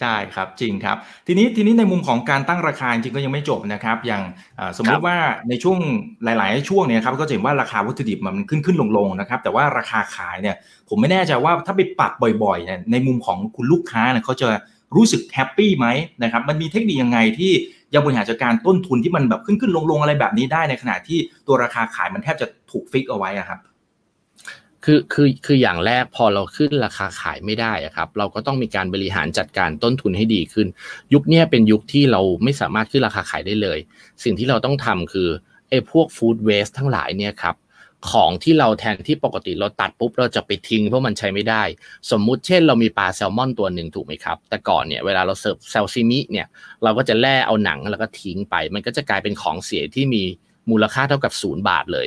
ใช่ครับจริงครับ ทีนี้ทีนี้ในมุมของการตั้งราคาจริงๆก็ยังไม่จบนะครับ อย่างอ่าสมมครัติบว่าในช่วงหลาย ๆ ช่วงเนี่ยครับก็จะเห็นว่าราคาวัตถุดิบมันขึ้นขึ้นลงลงๆนะครับ แต่ว่าราคาขายเนี่ย ผมไม่แน่ใจว่าถ้าไปปรับบ่อย ๆ เนี่ยในมุมของคุณลูกค้าเนี่ยเขาจะ รู้สึกแฮปปี้ไหมนะครับมันมีเทคนิคยังไงที่ยังบริหารจัดการต้นทุนที่มันแบบขึ้นขึ้นลงลงอะไรแบบนี้ได้ในขณะที่ตัวราคาขายมันแทบจะถูก fix เอาไว้อะครับคือคือคืออย่างแรกพอเราขึ้นราคาขายไม่ได้อะครับ เราก็ต้องมีการบริหารจัดการต้นทุนให้ดีขึ้น ยุคนี้เป็นยุคที่เราไม่สามารถขึ้นราคาขายได้เลย สิ่งที่เราต้องทำคือไอ้พวก food waste ทั้งหลายเนี่ยครับ ของที่เราแทนที่ปกติเราตัดปุ๊บเราจะไปทิ้งเพราะมันใช้ไม่ได้ สมมุติเช่นเรามีปลาแซลมอนตัวหนึ่งถูกไหมครับ แต่ก่อนเนี่ยเวลาเราเสิร์ฟซาซิมิเนี่ยเราก็จะแล่เอาหนังแล้วก็ทิ้งไป มันก็จะกลายเป็นของเสียที่มีมูลค่าเท่ากับศูนย์บาทเลย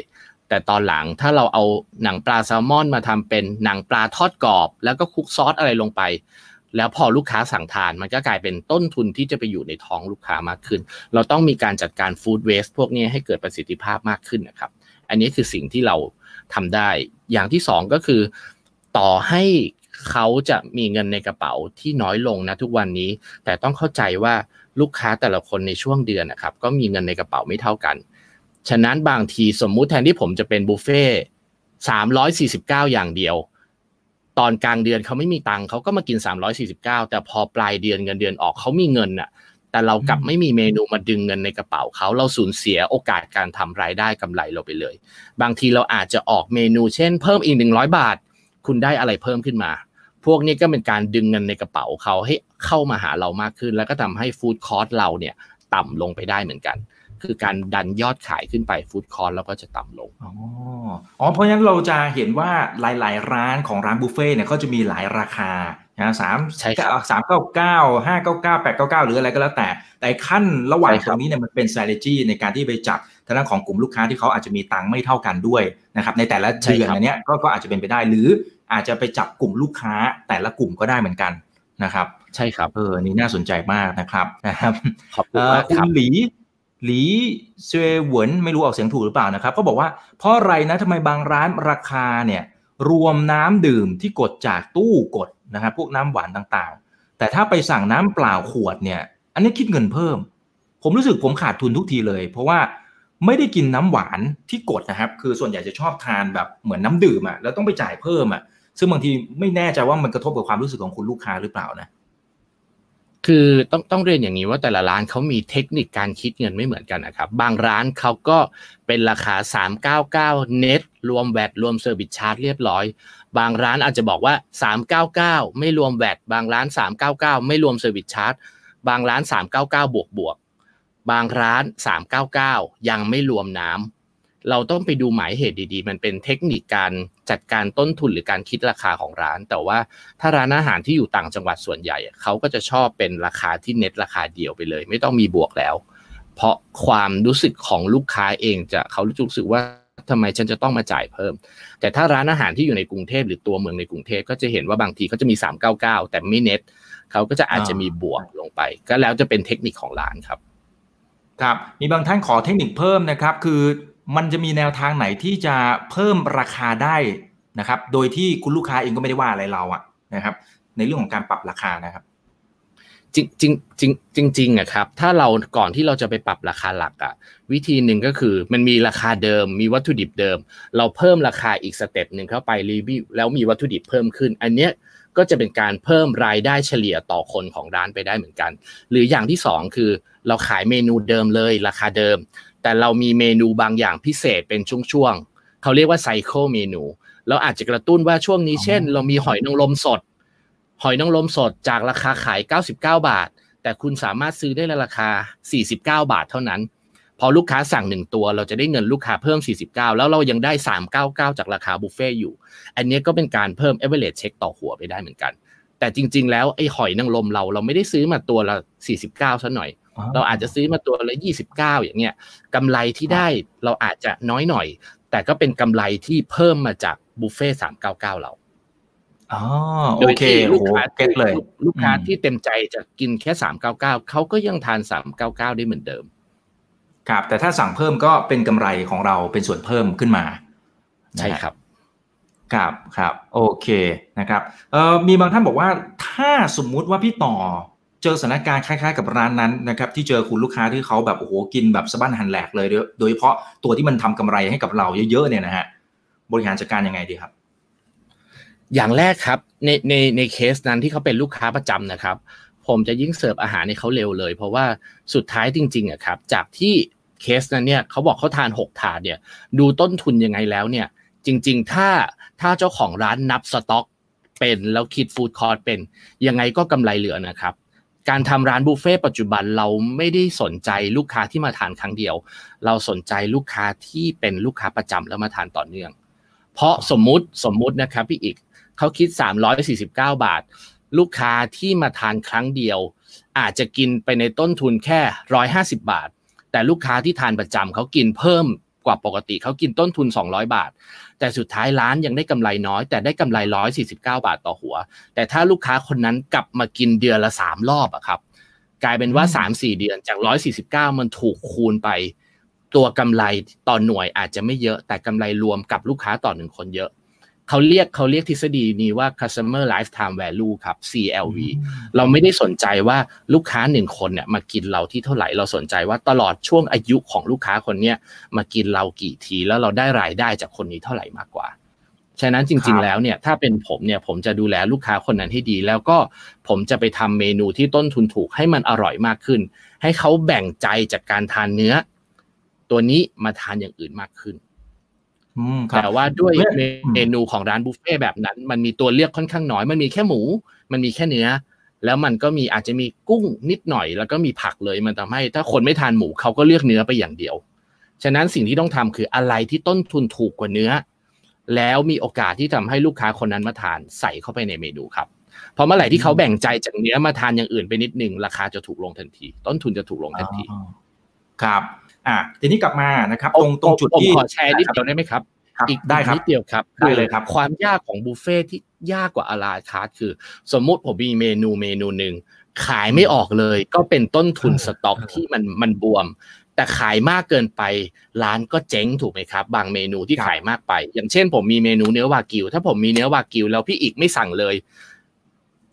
แต่ตอนหลังถ้าเราเอาหนังปลาแซลมอนมาทำเป็นหนังปลาทอดกรอบ แล้วก็คลุกซอสอะไรลงไป แล้วพอลูกค้าสั่งทาน มันก็กลายเป็นต้นทุนที่จะไปอยู่ในท้องลูกค้ามากขึ้น เราต้องมีการจัดการฟู้ดเวสต์พวกนี้ให้เกิดประสิทธิภาพมากขึ้นนะครับ อันนี้คือสิ่งที่เราทำได้ อย่างที่สองก็คือ ต่อให้เขาจะมีเงินในกระเป๋าที่น้อยลงนะทุกวันนี้ แต่ต้องเข้าใจว่าลูกค้าแต่ละคนในช่วงเดือนนะครับ ก็มีเงินในกระเป๋าไม่เท่ากัน ฉะนั้นบางทีสมมุติแทนที่ผมจะเป็นบุฟเฟ่สามร้อยสี่สิบเก้าอย่างเดียว ตอนกลางเดือนเขาไม่มีตังค์เขาก็มากิน349แต่พอปลายเดือนเงินเดือนออกเขามีเงินน่ะ แต่เรากลับไม่มีเมนูมาดึงเงินในกระเป๋าเขาเราสูญเสียโอกาสการทำรายได้กำไรเราไปเลย บางทีเราอาจจะออกเมนูเช่น เพิ่มอีกหนึ่งร้อยบาท คุณได้อะไรเพิ่มขึ้นมา พวกนี้ก็เป็นการดึงเงินในกระเป๋าเขาให้เข้ามาหาเรามากขึ้น แล้วก็ทำให้ฟู้ดคอร์สเราเนี่ยต่ำลงไปได้เหมือนกัน คือการดันยอดขายขึ้นไปฟู้ดคอร์สแล้วก็จะต่ำลงอ๋ออ๋อเพราะฉะนั้นเราจะเห็นว่าหลาย ๆ ร้านของร้านบุฟเฟ่ต์เนี่ยก็จะมีหลายราคา นะสามใช่ครับสามเก้าเก้าห้าเก้าเก้าแปดเก้าเก้าหรืออะไรก็แล้วแต่ แต่ขั้นระหว่างใช่คตรับรงนี้เนี่ยมันเป็น strategy ในการที่ไปจับทางด้านของกลุ่มลูกค้าที่เขาอาจจะมีตังค์ไม่เท่ากันด้วยนะครับในแต่ละเดือนอันเนี้ยก็ก็อาจจะเป็นไปได้หรืออาจจะไปจับกลุ่มลูกค้าแต่ละกลุ่มก็ได้เหมือนกันนะครับ ใช่ครับเออนี่น่าสนใจมากนะครับนะครับขอบคุณเอ่อมากคุครัณบหลีหลีเซเหวินไม่รู้ออกเสียงถูกหรือเปล่านะครับเขาบอกว่าเพราะอะไรนะทำไมบางร้านราคาเนี่ยรวมน้ำดื่มที่กดจากตู้กด นะครับพวกน้ำหวานต่างๆ แต่ถ้าไปสั่งน้ำเปล่าขวดเนี่ย อันนี้คิดเงินเพิ่ม ผมรู้สึกผมขาดทุนทุกทีเลย เพราะว่าไม่ได้กินน้ำหวานที่กดนะครับ คือส่วนใหญ่จะชอบทานแบบเหมือนน้ำดื่มอะแล้วต้องไปจ่ายเพิ่มอะ ซึ่งบางทีไม่แน่ใจว่ามันกระทบกับความรู้สึกของคุณลูกค้าหรือเปล่านะคือต้องต้องเรียนอย่างนี้ว่าแต่ละร้านเขามีเทคนิคการคิดเงินไม่เหมือนกันนะครับ บางร้านเขาก็เป็นราคา 399 เน็ตรวม VAT รวม service charge เรียบร้อย บางร้านอาจจะบอกว่า 399 ไม่รวม VAT บางร้าน 399 ไม่รวม service charge บางร้าน 399 บวกบวกบางร้าน 399 ยังไม่รวมน้ำเราต้องไปดูหมายเหตุดีๆ มันเป็นเทคนิคการจัดการต้นทุนหรือการคิดราคาของร้าน แต่ว่าถ้าร้านอาหารที่อยู่ต่างจังหวัดส่วนใหญ่ เขาก็จะชอบเป็นราคาที่เน็ตราคาเดียวไปเลย ไม่ต้องมีบวกแล้ว เพราะความรู้สึกของลูกค้าเองจะเขารู้สึกว่า ทำไมฉันจะต้องมาจ่ายเพิ่ม แต่ถ้าร้านอาหารที่อยู่ในกรุงเทพหรือตัวเมืองในกรุงเทพก็จะเห็นว่าบางทีเขาจะมี 399 แต่ไม่เน็ตเขาก็จะอาจจะมีบวกลงไป ก็แล้วจะเป็นเทคนิคของร้านครับครับมีบางท่านขอเทคนิคเพิ่มนะครับ คือมันจะมีแนวทางไหนที่จะเพิ่มราคาได้นะครับ โดยที่คุณลูกค้าเองก็ไม่ได้ว่าอะไรเราอะนะครับ ในเรื่องของการปรับราคานะครับ จริงจริงจริงจริงอะครับ ถ้าเราก่อนที่เราจะไปปรับราคาหลักอะวิธีหนึ่งก็คือมันมีราคาเดิม มีวัตถุดิบเดิม เราเพิ่มราคาอีก step หนึ่งเข้าไปรีวิวแล้วมีวัตถุดิบเพิ่มขึ้น อันเนี้ยก็จะเป็นการเพิ่มรายได้เฉลี่ยต่อคนของร้านไปได้เหมือนกัน หรืออย่างที่สองคือเราขายเมนูเดิมเลยราคาเดิม แต่เรามีเมนูบางอย่างพิเศษเป็นช่วงๆเขาเรียกว่า cycle menu เราอาจจะกระตุ้นว่าช่วงนี้เช่น เรามีหอยนางรมสด หอยนางรมสดจากราคาขาย 99 บาท แต่คุณสามารถซื้อได้ในราคา 49 บาทเท่านั้น พอลูกค้าสั่งหนึ่งตัว เราจะได้เงินลูกค้าเพิ่ม 49 แล้วเรายังได้ 399 จากราคาบุฟเฟ่อยู่ อันนี้ก็เป็นการเพิ่ม average check ต่อหัวไปได้เหมือนกัน แต่จริง ๆ แล้วไอ้หอยนางรมเราเราไม่ได้ซื้อมาตัวละ 49ซะหน่อยเราอาจจะซื้อมาตัวละ 29 อย่างเงี้ยกำไรที่ได้เราอาจจะน้อยหน่อย แต่ก็เป็นกำไรที่เพิ่มมาจากบุฟเฟ่399 เราอ๋อ โดโอยเคที่โอ้ลูกโหค้าเก็ตเลย ลูกค้าอืมที่เต็มใจจะกินแค่399เขาก็ยังทาน399ได้เหมือนเดิม ครับ แต่ถ้าสั่งเพิ่มก็เป็นกำไรของเราเป็นส่วนเพิ่มขึ้นมา ใช่ครับ ครับครับ โอเคนะครับเอ่อมีบางท่านบอกว่าถ้าสมมุติว่าพี่ต่อเจอสถานการณ์คล้ายๆกับร้านนั้นนะครับที่เจอคุณลูกค้าที่เขาแบบโอ้โหกินแบบสะบั้นหันแหลกเลยโดยโดยเฉพาะตัวที่มันทำกำไรให้กับเราเยอะๆเนี่ยนะฮะบริหารจัดการยังไงดีครับ อย่างแรกครับในในในเคสนั้นที่เขาเป็นลูกค้าประจำนะครับ ผมจะยิ่งเสิร์ฟอาหารให้เขาเร็วเลย เพราะว่าสุดท้ายจริงๆอะครับ จากที่เคสนั้นเนี่ยเขาบอกเขาทาน 6 ถาดเนี่ย ดูต้นทุนยังไงแล้วเนี่ย จริง ๆ ถ้าถ้าเจ้าของร้านนับสต็อกเป็นแล้วคิดฟู้ดคอร์สเป็นยังไงก็กำไรเหลือนะครับ การทำร้านบุฟเฟ่ต์ปัจจุบันเราไม่ได้สนใจลูกค้าที่มาทานครั้งเดียว เราสนใจลูกค้าที่เป็นลูกค้าประจำแล้วมาทานต่อเนื่อง เพราะสมมุติสมมุตินะครับพี่อีก เขาคิด 349 บาท ลูกค้าที่มาทานครั้งเดียว อาจจะกินไปในต้นทุนแค่ 150 บาท แต่ลูกค้าที่ทานประจำเขากินเพิ่มกว่าปกติเขากินต้นทุน 200 บาท แต่สุดท้ายร้านยังได้กำไรน้อย แต่ได้กำไร 149 บาทต่อหัว แต่ถ้าลูกค้าคนนั้นกลับมากินเดือนละ 3 รอบอะครับกลายเป็นว่า 3-4 เดือนจาก 149 มันถูกคูณไปตัวกำไรต่อหน่วยอาจจะไม่เยอะแต่กำไรรวมกับลูกค้าต่อหนึ่งคนเยอะ เขาเรียกเขาเรียกทฤษฎีนี้ว่า customer lifetime value ครับ CLV เราไม่ได้สนใจว่าลูกค้าหนึ่งคนเนี่ยมากินเราที่เท่าไหร่เราสนใจว่าตลอดช่วงอายุของลูกค้าคนเนี้ยมากินเรากี่ทีแล้วเราได้รายได้จากคนนี้เท่าไหร่มากกว่าฉะนั้นจริง ๆ แล้วเนี่ยถ้าเป็นผมเนี่ยผมจะดูแลลูกค้าคนนั้นให้ดี แล้วก็ผมจะไปทำเมนูที่ต้นทุนถูกให้มันอร่อยมากขึ้น ให้เขาแบ่งใจจากการทานเนื้อ ตัวนี้มาทานอย่างอื่นมากขึ้นอืมครับ แต่ว่าด้วยเนี่ยเมนูของร้านบุฟเฟ่ต์แบบนั้น มันมีตัวเลือกค่อนข้างน้อย มันมีแค่หมู มันมีแค่เนื้อ แล้วมันก็มีอาจจะมีกุ้งนิดหน่อย แล้วก็มีผักเลย มันทำให้ ถ้าคนไม่ทานหมูเขาก็เลือกเนื้อไปอย่างเดียว ฉะนั้นสิ่งที่ต้องทำคืออะไรที่ต้นทุนถูกกว่าเนื้อ แล้วมีโอกาสที่ทำให้ลูกค้าคนนั้นมาทานใส่เข้าไปในเมนูครับเพราะเมื่อไหร่ที่เขาแบ่งใจจากเนื้อมาทานอย่างอื่นไปนิดนึงราคาจะถูกลงทันที ต้นทุนจะถูกลงทันทีอ๋อครับ อะทีนี้กลับมานะครับตรงตรงจุดผมที่ขอแชร์นิดเดียวได้ไหมครับครับอิกได้ครับนิดเดียวครับได้เลยครับ ความยากของบุฟเฟ่ต์ที่ยากกว่า à la carte คือ สมมุติผมมีเมนูเมนูหนึ่งขายไม่ออกเลย ก็เป็นต้นทุนสต็อกที่มันมันบวม แต่ขายมากเกินไปร้านก็เจ๊งถูกไหมครับ บางเมนูที่ขายมากไป อย่างเช่น ผมมีเมนูเนื้อวากิว ถ้าผมมีเนื้อวากิวแล้วพี่อีกไม่สั่งเลย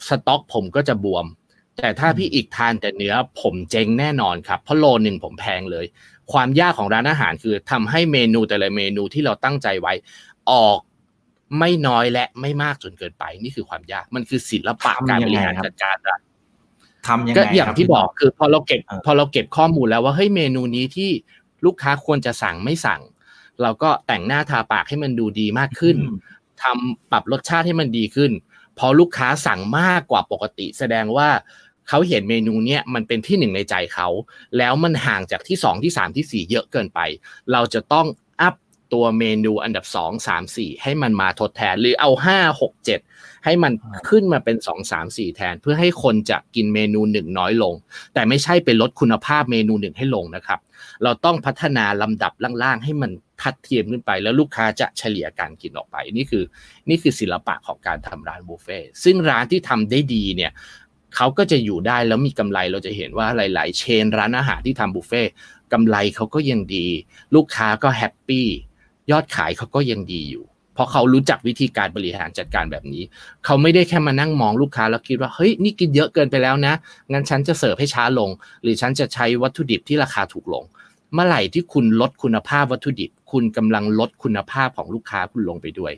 สต็อกผมก็จะบวม แต่ถ้าพี่อีกทานแต่เนื้อผมเจ๊งแน่นอนครับเพราะโลหนึ่งผมแพงเลย ความยากของร้านอาหารคือทำให้เมนูแต่ละเมนูที่เราตั้งใจไว้ ออกไม่น้อยและไม่มากจนเกินไป นี่คือความยากมันคือศิลปะการบริหารจัดการร้านทำยังไงก็อย่างครับที่บอกคือพอเราเก็บเออพอเราเก็บข้อมูลแล้วว่าเฮ้ยเมนูนี้ที่ลูกค้าควรจะสั่งไม่สั่ง เราก็แต่งหน้าทาปากให้มันดูดีมากขึ้นอืมทำปรับรสชาติให้มันดีขึ้น พอลูกค้าสั่งมากกว่าปกติ แสดงว่า เขาเห็นเมนูเนี้ยมันเป็นที่หนึ่งในใจเขาแล้วมันห่างจากที่สองที่สามที่สี่เยอะเกินไป เราจะต้องอัพตัวเมนูอันดับสองสามสี่ให้มันมาทดแทนหรือเอาห้าหกเจ็ดให้มันขึ้นมาเป็นสองสามสี่แทน เพื่อให้คนจะกินเมนูหนึ่งน้อยลง แต่ไม่ใช่ไปลดคุณภาพเมนูหนึ่งให้ลงนะครับ เราต้องพัฒนาลำดับล่างๆ ให้มันทัดเทียมขึ้นไป แล้วลูกค้าจะเฉลี่ยการกินออกไป นี่คือ นี่คือศิลปะของการทำร้านบุฟเฟ่ซึ่งร้านที่ทำได้ดีเนี่ย เขาก็จะอยู่ได้แล้วมีกำไรเราจะเห็นว่าหลาย ๆ เชนร้านอาหารที่ทำบุฟเฟ่ต์กำไรเขาก็ยังดี ลูกค้าก็แฮปปี้ยอดขายเขาก็ยังดีอยู่ เพราะเขารู้จักวิธีการบริหารจัดการแบบนี้ เขาไม่ได้แค่มานั่งมองลูกค้าแล้วคิดว่าเฮ้ยนี่กินเยอะเกินไปแล้วนะงั้นฉันจะเสิร์ฟให้ช้าลง หรือฉันจะใช้วัตถุดิบที่ราคาถูกลง เมื่อไหร่ที่คุณลดคุณภาพวัตถุดิบ คุณกำลังลดคุณภาพของลูกค้าคุณลงไปด้วย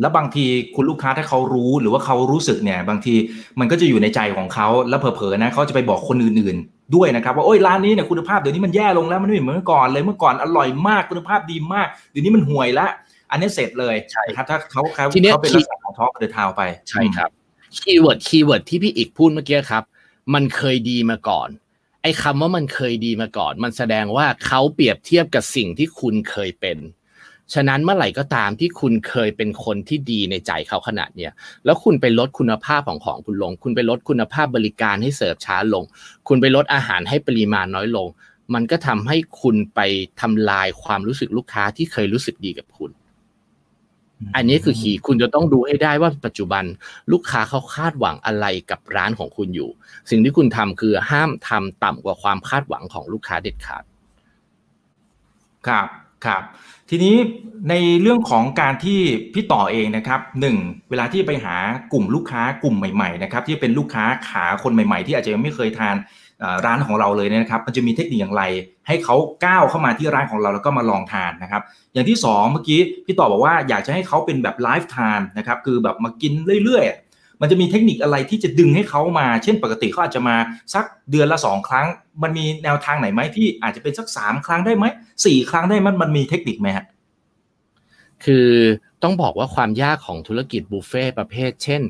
แล้วบางทีคุณลูกค้าถ้าเขารู้หรือว่าเขารู้สึกเนี่ย บางทีมันก็จะอยู่ในใจของเขาแล้วเผลอๆนะเขาจะไปบอกคนอื่นๆ ด้วยนะครับ ว่าโอ้ยร้านนี้เนี่ยคุณภาพเดี๋ยวนี้มันแย่ลงแล้วมันไม่เหมือนเมื่อก่อนเลยเมื่อก่อนอร่อยมากคุณภาพดีมากเดี๋ยวนี้มันห่วยละ อันนี้เสร็จเลยใช่นะครับถ้าเขาเขาทีเนี้ยเขาเป็นลักษณะของ top the town ไปใช่ครับ keyword keyword ที่พี่อีกพูดเมื่อกี้ครับ มันเคยดีมาก่อนไอ้คำว่ามันเคยดีมาก่อน มันแสดงว่าเขาเปรียบเทียบกับสิ่งที่คุณเคยเป็น ฉะนั้นเมื่อไหร่ก็ตามที่คุณเคยเป็นคนที่ดีในใจเขาขนาดเนี้ยแล้วคุณไปลดคุณภาพของของคุณลง คุณไปลดคุณภาพบริการให้เสิร์ฟช้าลง คุณไปลดอาหารให้ปริมาณน้อยลง มันก็ทำให้คุณไปทำลายความรู้สึกลูกค้าที่เคยรู้สึกดีกับคุณ อันนี้คือคีคุณจะต้องดูให้ได้ว่าปัจจุบันลูกค้าเขาคาดหวังอะไรกับร้านของคุณอยู่ สิ่งที่คุณทำคือห้ามทำต่ำกว่าความคาดหวังของลูกค้าเด็ดขาด ครับครับ ทีนี้ในเรื่องของการที่พี่ต่อเองนะครับหนึ่งเวลาที่ไปหากลุ่มลูกค้ากลุ่มใหม่ๆนะครับที่เป็นลูกค้าขาคนใหม่ๆ ที่อาจจะยังไม่เคยทานร้านของเราเลยเนี่ยนะครับ มันจะมีเทคนิคอย่างไร ให้เขาก้าวเข้ามาที่ร้านของเราแล้วก็มาลองทานนะครับ อย่างที่สองเมื่อกี้พี่ต่อบอกว่าอยากจะให้เขาเป็นแบบไลฟ์ทานนะครับคือแบบมากินเรื่อยๆ มันจะมีเทคนิคอะไรที่จะดึงให้เขามา เช่นปกติเขาอาจจะมาสักเดือนละสองครั้ง มันมีแนวทางไหนไหมที่อาจจะเป็นสักสามครั้งได้ไหมสี่ครั้งได้มันมันมีเทคนิคไหมฮะคือต้องบอกว่าความยากของธุรกิจบุฟเฟ่ต์ประเภท เช่น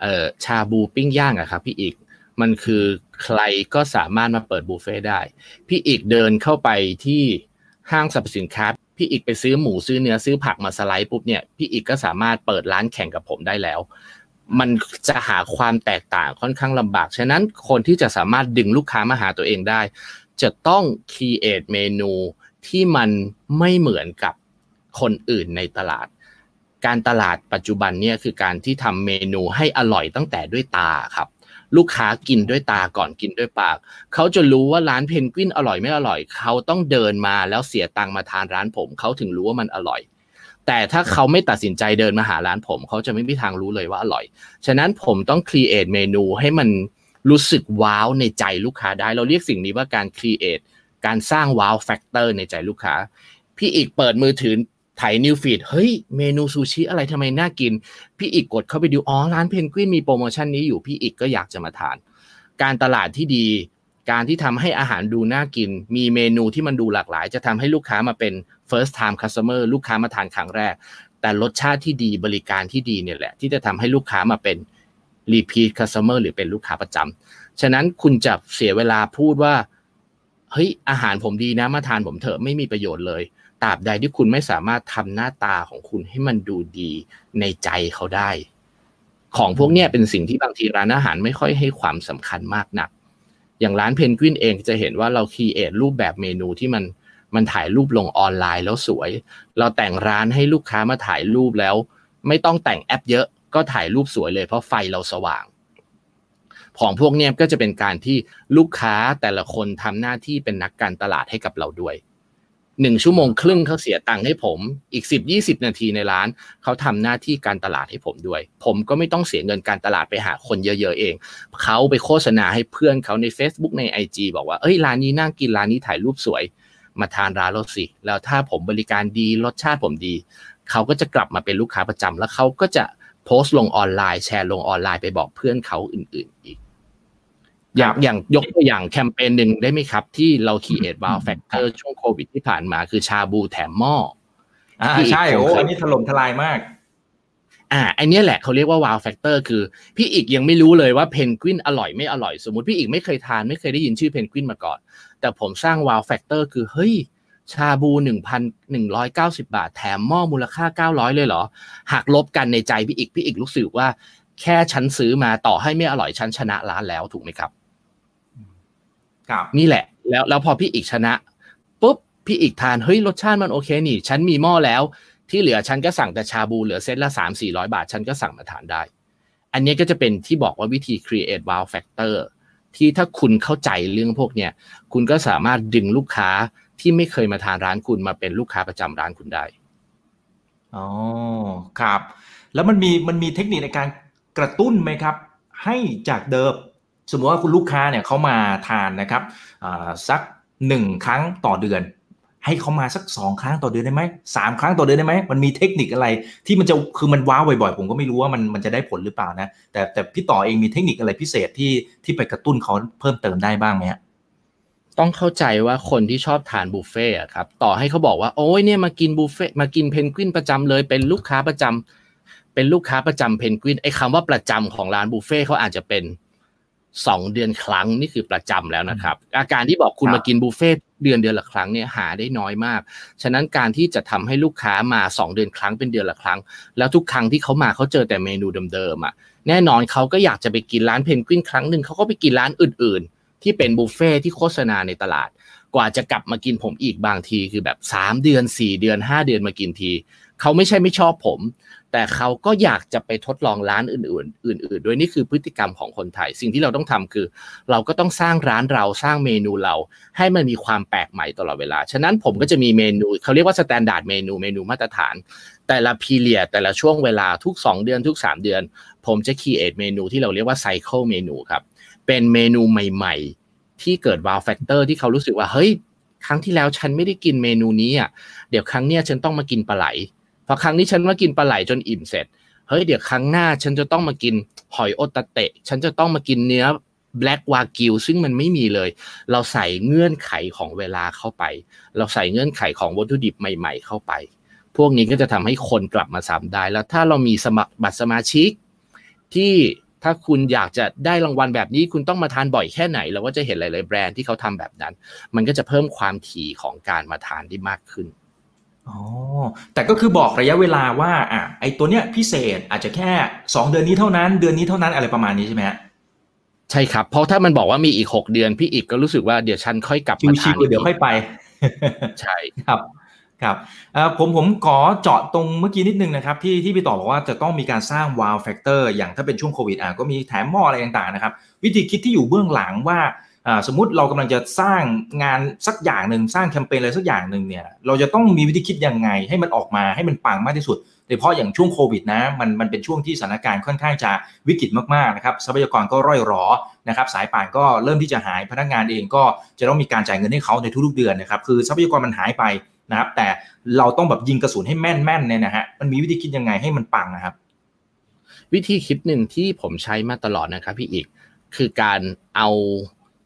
เอ่อชาบูปิ้งย่างอะครับพี่อีกมันคือใครก็สามารถมาเปิดบุฟเฟ่ต์ได้ พี่อีกเดินเข้าไปที่ห้างสรรพสินค้า พี่อีกไปซื้อหมูซื้อเนื้อซื้อผักมาสไลด์ปุ๊บเนี่ยพี่อีกก็สามารถเปิดร้านแข่งกับผมได้แล้ว มันจะหาความแตกต่างค่อนข้างลำบาก ฉะนั้นคนที่จะสามารถดึงลูกค้ามาหาตัวเองได้ จะต้อง create เมนูที่มันไม่เหมือนกับคนอื่นในตลาด การตลาดปัจจุบันเนี่ยคือการที่ทำเมนูให้อร่อยตั้งแต่ด้วยตาครับ ลูกค้ากินด้วยตาก่อนกินด้วยปาก เขาจะรู้ว่าร้านเพนกวินอร่อยไม่อร่อย เขาต้องเดินมาแล้วเสียตังค์มาทานร้านผม เขาถึงรู้ว่ามันอร่อย แต่ถ้าเขาไม่ตัดสินใจเดินมาหาร้านผม เขาจะไม่มีทางรู้เลยว่าอร่อย ฉะนั้นผมต้อง create เมนูให้มันรู้สึก wow ในใจลูกค้าได้ เราเรียกสิ่งนี้ว่าการ create การสร้าง wow factor ในใจลูกค้า พี่อีกเปิดมือถือไถ news feed เฮ้ยเมนูซูชิอะไรทำไมน่ากิน พี่อีกกดเข้าไปดูอ๋อร้านเพนกวินมีโปรโมชั่นนี้อยู่พี่อีกก็อยากจะมาทาน การตลาดที่ดี การที่ทำให้อาหารดูน่ากิน มีเมนูที่มันดูหลากหลาย จะทำให้ลูกค้ามาเป็น first time customer ลูกค้ามาทานครั้งแรก แต่รสชาติที่ดีบริการที่ดีเนี่ยแหละ ที่จะทำให้ลูกค้ามาเป็น repeat customer หรือเป็นลูกค้าประจำฉะนั้นคุณจะเสียเวลาพูดว่าเฮ้ยอาหารผมดีนะมาทานผมเถอะไม่มีประโยชน์เลยตราบใดที่คุณไม่สามารถทำหน้าตาของคุณให้มันดูดีในใจเขาได้ ของพวกเนี้ยเป็นสิ่งที่บางทีร้านอาหารไม่ค่อยให้ความสำคัญมากนัก อย่างร้านเพนกวินเองจะเห็นว่าเราคีเอทรูปแบบเมนูที่มัน มันถ่ายรูปลงออนไลน์แล้วสวย เราแต่งร้านให้ลูกค้ามาถ่ายรูปแล้ว ไม่ต้องแต่งแอปเยอะก็ถ่ายรูปสวยเลยเพราะไฟเราสว่าง ของพวกเนี้ยก็จะเป็นการที่ลูกค้าแต่ละคนทำหน้าที่เป็นนักการตลาดให้กับเราด้วยหนึ่งชั่วโมงครึ่งเขาเสียตังค์ให้ผม อีกสิบยี่สิบนาทีในร้าน เขาทำหน้าที่การตลาดให้ผมด้วย ผมก็ไม่ต้องเสียเงินการตลาดไปหาคนเยอะ ๆ เอง เขาไปโฆษณาให้เพื่อนเขาใน Facebook ใน IG บอกว่า เอ้ยร้านนี้น่ากินร้านนี้ถ่ายรูปสวย มาทานร้านเราสิ แล้วถ้าผมบริการดีรสชาติผมดี เขาก็จะกลับมาเป็นลูกค้าประจำแล้วเขาก็จะโพสต์ลงออนไลน์แชร์ลงออนไลน์ไปบอกเพื่อนเขาอื่น ๆ อีก อย่างอย่างยกตัวอย่างแคมเปญหนึ่งได้ไหมครับ ที่เรา create wow factor ช่วงโควิดที่ผ่านมาคือชาบูแถมหม้ออ่าใช่โอ้อันนี้ถล่มทลายมาก อ่าอันนี้แหละเขาเรียกว่า wow factor คือ พี่อีกยังไม่รู้เลยว่าเพนกวินอร่อยไม่อร่อย สมมติพี่อีกไม่เคยทานไม่เคยได้ยินชื่อเพนกวินมาก่อน แต่ผมสร้าง wow factor คือเฮ้ยชาบูหนึ่งพันหนึ่งร้อยเก้าสิบาท แถมหม้อมูลค่าเก้าร้อยเลยเหรอ หากลบกันในใจพี่อีก พี่อีกรู้สึกว่า แค่ฉันซื้อมาต่อให้ไม่อร่อยฉันชนะร้านแล้วถูกไหมครับ ครับ นี่แหละ แล้วแล้วพอพี่อีกชนะปุ๊บพี่อีกทานเฮ้ยรสชาติมันโอเคนี่ ฉันมีหม้อแล้ว ที่เหลือฉันก็สั่งแต่ชาบูเหลือเซตละสามสี่ร้อยบาท ฉันก็สั่งมาทานได้ อันนี้ก็จะเป็นที่บอกว่าวิธี create wow factor ที่ถ้าคุณเข้าใจเรื่องพวกเนี้ยคุณก็สามารถดึงลูกค้าที่ไม่เคยมาทานร้านคุณมาเป็นลูกค้าประจำร้านคุณได้อ๋อครับ แล้วมันมีมันมีเทคนิคในการกระตุ้นไหมครับ ให้จากเดิมสมมติว่าคุณลูกค้าเนี่ยเขามาทานนะครับสักหนึ่งครั้งต่อเดือน ให้เขามาสักสองครั้งต่อเดือนได้ไหมสามครั้งต่อเดือนได้ไหมมันมีเทคนิคอะไรที่มันจะคือมันว้าวบ่อยๆ ผมก็ไม่รู้ว่ามันมันจะได้ผลหรือเปล่านะ แต่แต่พี่ต่อเองมีเทคนิคอะไรพิเศษที่ที่ไปกระตุ้นเขาเพิ่มเติมได้บ้างไหมฮะต้องเข้าใจว่าคนที่ชอบทานบุฟเฟ่ครับต่อให้เขาบอกว่าโอ้ยเนี่ยมากินบุฟเฟ่มากินเพนกวินประจำเลยเป็นลูกค้าประจำเป็นลูกค้าประจำเพนกวินไอ้คำว่าประจำของร้านบุฟเฟ่เขาอาจจะเป็น สองเดือนครั้งนี่คือประจำแล้วนะครับ อาการที่บอกคุณมากินบุฟเฟ่เดือนเดือนละครั้งเนี่ยหาได้น้อยมาก ฉะนั้นการที่จะทำให้ลูกค้ามาสองเดือนครั้งเป็นเดือนละครั้ง แล้วทุกครั้งที่เขามาเขาเจอแต่เมนูเดิมๆอะแน่นอนเขาก็อยากจะไปกินร้านเพนกวินครั้งหนึ่งเขาก็ไปกินร้านอื่นๆ ที่เป็นบุฟเฟ่ที่โฆษณาในตลาด กว่าจะกลับมากินผมอีกบางทีคือแบบ 3 เดือน 4 เดือน 5 เดือนมากินทีเขาไม่ใช่ไม่ชอบผม แต่เขาก็อยากจะไปทดลองร้านอื่น ๆ อื่น ๆ ด้วยนี่คือพฤติกรรมของคนไทย สิ่งที่เราต้องทำคือ เราก็ต้องสร้างร้านเราสร้างเมนูเรา ให้มันมีความแปลกใหม่ตลอดเวลา ฉะนั้นผมก็จะมีเมนูเขาเรียกว่า standard menu เมนูมาตรฐาน แต่ละ period แต่ละช่วงเวลาทุก 2 เดือนทุก 3 เดือน ผมจะ create เมนูที่เราเรียกว่า cycle menu ครับเป็นเมนูใหม่ ๆ ที่เกิด wow factor ที่เขารู้สึกว่าเฮ้ยครั้งที่แล้วฉันไม่ได้กินเมนูนี้อะเดี๋ยวครั้งเนี้ยฉันต้องมากินปลาไหล พอครั้งนี้ฉันมากินปลาไหลจนอิ่มเสร็จเฮ้ยเดี๋ยวครั้งหน้าฉันจะต้องมากินหอยโฮตาเตะ ฉันจะต้องมากินเนื้อ black วากิวซึ่งมันไม่มีเลย เราใส่เงื่อนไขของเวลาเข้าไป เราใส่เงื่อนไขของวัตถุดิบใหม่ ๆ เข้าไป พวกนี้ก็จะทำให้คนกลับมาซ้ำได้ แล้วถ้าเรามีสมัครบัตรสมาชิก ที่ถ้าคุณอยากจะได้รางวัลแบบนี้ คุณต้องมาทานบ่อยแค่ไหน เราก็จะเห็นหลาย ๆ แบรนด์ที่เขาทำแบบนั้น มันก็จะเพิ่มความถี่ของการมาทานได้มากขึ้น อ๋อแต่ก็คือบอกระยะเวลาว่าอะไอตัวเนี้ยพิเศษอาจจะแค่สองเดือนนี้เท่านั้น เดือนนี้เท่านั้นอะไรประมาณนี้ใช่ไหมใช่ครับ เพราะถ้ามันบอกว่ามีอีกหกเดือนพี่อีกก็รู้สึกว่าเดี๋ยวฉันค่อยกลับมาทานเดี๋ยวค่อยไป ใช่ครับครับผมผมขอเจาะตรงเมื่อกี้นิดนึงนะครับที่ที่พี่ต่อบอกว่าจะต้องมีการสร้าง wow factor อย่างถ้าเป็นช่วงโควิดอะก็มีแถมหม้ออะไรต่างๆนะครับ วิธีคิดที่อยู่เบื้องหลังว่า สมมุติเรากำลังจะสร้างงานสักอย่างหนึ่งสร้างแคมเปญอะไรสักอย่างหนึ่งเนี่ยเราจะต้องมีวิธีคิดยังไงให้มันออกมาให้มันปังมากที่สุดโดยเฉพาะอย่างช่วงโควิดนะมันมันเป็นช่วงที่สถานการณ์ค่อนข้างจะวิกฤตมากๆนะครับทรัพยากรก็ร่อยหรอนะครับสายป่านก็เริ่มที่จะหายพนักงานเองก็จะต้องมีการจ่ายเงินให้เขาในทุกๆเดือนนะครับคือทรัพยากรมันหายไปนะครับ แต่เราต้องแบบยิงกระสุนให้แม่นแม่นเนี่ยนะฮะมันมีวิธีคิดยังไงให้มันปังนะครับ วิธีคิดหนึ่งที่ผมใช้มาตลอดนะครับพี่อีกคือการเอา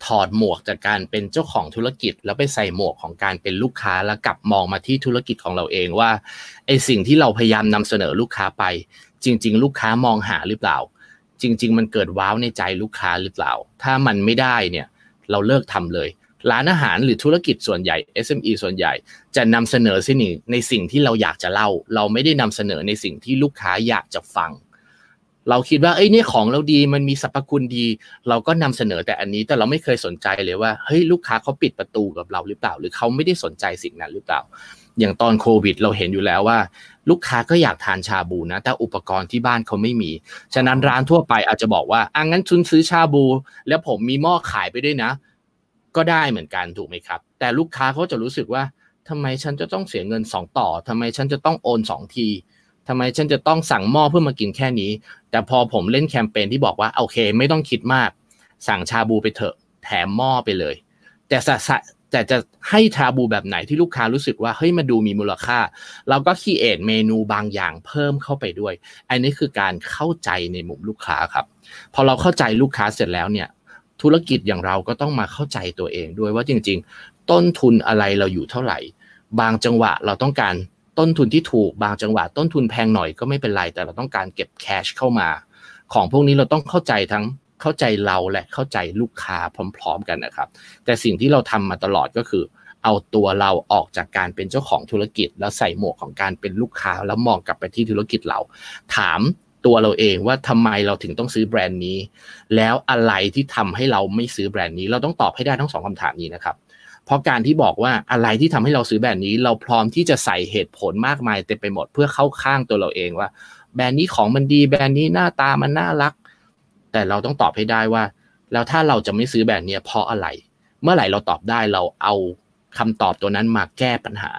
ถอดหมวกจากการเป็นเจ้าของธุรกิจ แล้วไปใส่หมวกของการเป็นลูกค้าแล้วกลับมองมาที่ธุรกิจของเราเองว่าไอสิ่งที่เราพยายามนำเสนอลูกค้าไป จริง ๆ ลูกค้ามองหาหรือเปล่า จริง ๆ มันเกิดว้าวในใจลูกค้าหรือเปล่า ถ้ามันไม่ได้เนี่ยเราเลิกทำเลย ร้านอาหารหรือธุรกิจส่วนใหญ่ SME ส่วนใหญ่ จะนำเสนอสิ่งในสิ่งที่เราอยากจะเล่า เราไม่ได้นำเสนอในสิ่งที่ลูกค้าอยากจะฟัง เราคิดว่าเอ้ยนี่ของเราดีมันมีสรรพคุณดี เราก็นำเสนอแต่อันนี้แต่เราไม่เคยสนใจเลยว่าเฮ้ยลูกค้าเขาปิดประตูกับเราหรือเปล่า หรือเขาไม่ได้สนใจสิ่งนั้นหรือเปล่า อย่างตอนโควิด เราเห็นอยู่แล้วว่า ลูกค้าก็อยากทานชาบูนะแต่อุปกรณ์ที่บ้านเขาไม่มี ฉะนั้นร้านทั่วไปอาจจะบอกว่าอะงั้นคุณซื้อชาบู แล้วผมมีหม้อขายไปด้วยนะ ก็ได้เหมือนกันถูกไหมครับ แต่ลูกค้าเขาจะรู้สึกว่าทำไมฉันจะต้องเสียเงินสองต่อทำไมฉันจะต้องโอนสองที ทำไมฉันจะต้องสั่งหม้อเพื่อมากินแค่นี้ แต่พอผมเล่นแคมเปญที่บอกว่าโอเค ไม่ต้องคิดมาก สั่งชาบูไปเถอะ แถมหม้อไปเลย แต่แต่จะให้ชาบูแบบไหนที่ลูกค้ารู้สึกว่าเฮ้ยมาดูมีมูลค่า เราก็คีเอทเมนูบางอย่างเพิ่มเข้าไปด้วย อันนี้คือการเข้าใจในมุมลูกค้าครับ พอเราเข้าใจลูกค้าเสร็จแล้วเนี่ย ธุรกิจอย่างเราก็ต้องมาเข้าใจตัวเองด้วยว่าจริง ๆ ต้นทุนอะไรเราอยู่เท่าไหร่ บางจังหวะเราต้องการ ต้นทุนที่ถูกบางจังหวะต้นทุนแพงหน่อยก็ไม่เป็นไร แต่เราต้องการเก็บแคชเข้ามา ของพวกนี้เราต้องเข้าใจทั้งเข้าใจเราและเข้าใจลูกค้าพร้อม ๆ กันนะครับ แต่สิ่งที่เราทำมาตลอดก็คือ เอาตัวเราออกจากการเป็นเจ้าของธุรกิจ แล้วใส่หมวกของการเป็นลูกค้าแล้วมองกลับไปที่ธุรกิจเรา ถามตัวเราเองว่าทำไมเราถึงต้องซื้อแบรนด์นี้ แล้วอะไรที่ทำให้เราไม่ซื้อแบรนด์นี้ เราต้องตอบให้ได้ทั้งสองคำถามนี้นะครับ เพราะการที่บอกว่าอะไรที่ทำให้เราซื้อแบรนด์นี้ เราพร้อมที่จะใส่เหตุผลมากมายเต็มไปหมดเพื่อเข้าข้างตัวเราเองว่า แบรนด์นี้ของมันดีแบรนด์นี้หน้าตามันน่ารัก แต่เราต้องตอบให้ได้ว่า แล้วถ้าเราจะไม่ซื้อแบรนด์นี้เพราะอะไร เมื่อไหร่เราตอบได้เราเอาคำตอบตัวนั้นมาแก้ปัญหา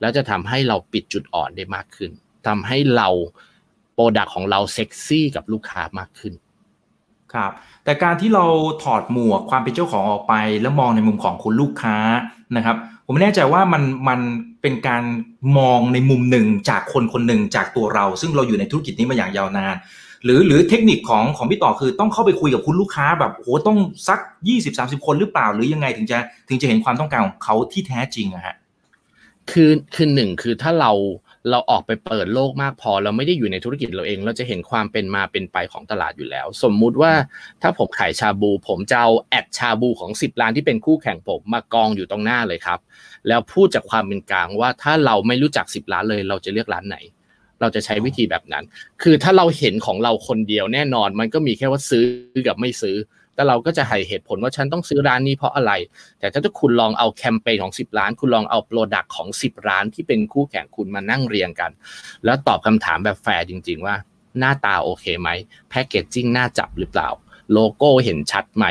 แล้วจะทำให้เราปิดจุดอ่อนได้มากขึ้นทำให้เราโปรดักของเราเซ็กซี่กับลูกค้ามากขึ้น ครับแต่การที่เราถอดหมวกความเป็นเจ้าของออกไป แล้วมองในมุมของคุณลูกค้านะครับ ผมไม่แน่ใจว่ามันมันเป็นการมองในมุมหนึ่งจากคนคนหนึ่งจากตัวเรา ซึ่งเราอยู่ในธุรกิจนี้มาอย่างยาวนาน หรือหรือเทคนิคของของพี่ต่อคือต้องเข้าไปคุยกับคุณลูกค้าแบบโหต้องสักยี่สิบสาสิบคนหรือเปล่า หรือยังไงถึงจะถึงจะเห็นความต้องการของเขาที่แท้จริงอะฮะคือคือหนึ่งคือถ้าเรา เราออกไปเปิดโลกมากพอ เราไม่ได้อยู่ในธุรกิจเราเอง เราจะเห็นความเป็นมาเป็นไปของตลาดอยู่แล้ว สมมุติว่าถ้าผมขายชาบู ผมจะเอาแอดชาบูของ 10ร้านที่เป็นคู่แข่งผมมากองอยู่ตรงหน้าเลยครับ แล้วพูดจากความเป็นกลางว่าถ้าเราไม่รู้จัก 10ร้านเลย เราจะเลือกร้านไหน เราจะใช้วิธีแบบนั้น คือถ้าเราเห็นของเราคนเดียวแน่นอน มันก็มีแค่ว่าซื้อกับไม่ซื้อ แต่เราก็จะให้เหตุผลว่าฉันต้องซื้อร้านนี้เพราะอะไร แต่ถ้าคุณลองเอาแคมเปญของ 10ร้าน คุณลองเอา product ของ 10 ร้านที่เป็นคู่แข่งคุณมานั่งเรียงกัน แล้วตอบคำถามแบบแฟร์จริง ๆ ว่าหน้าตาโอเคไหม packaging น่าจับหรือเปล่า โลโก้เห็นชัดไหม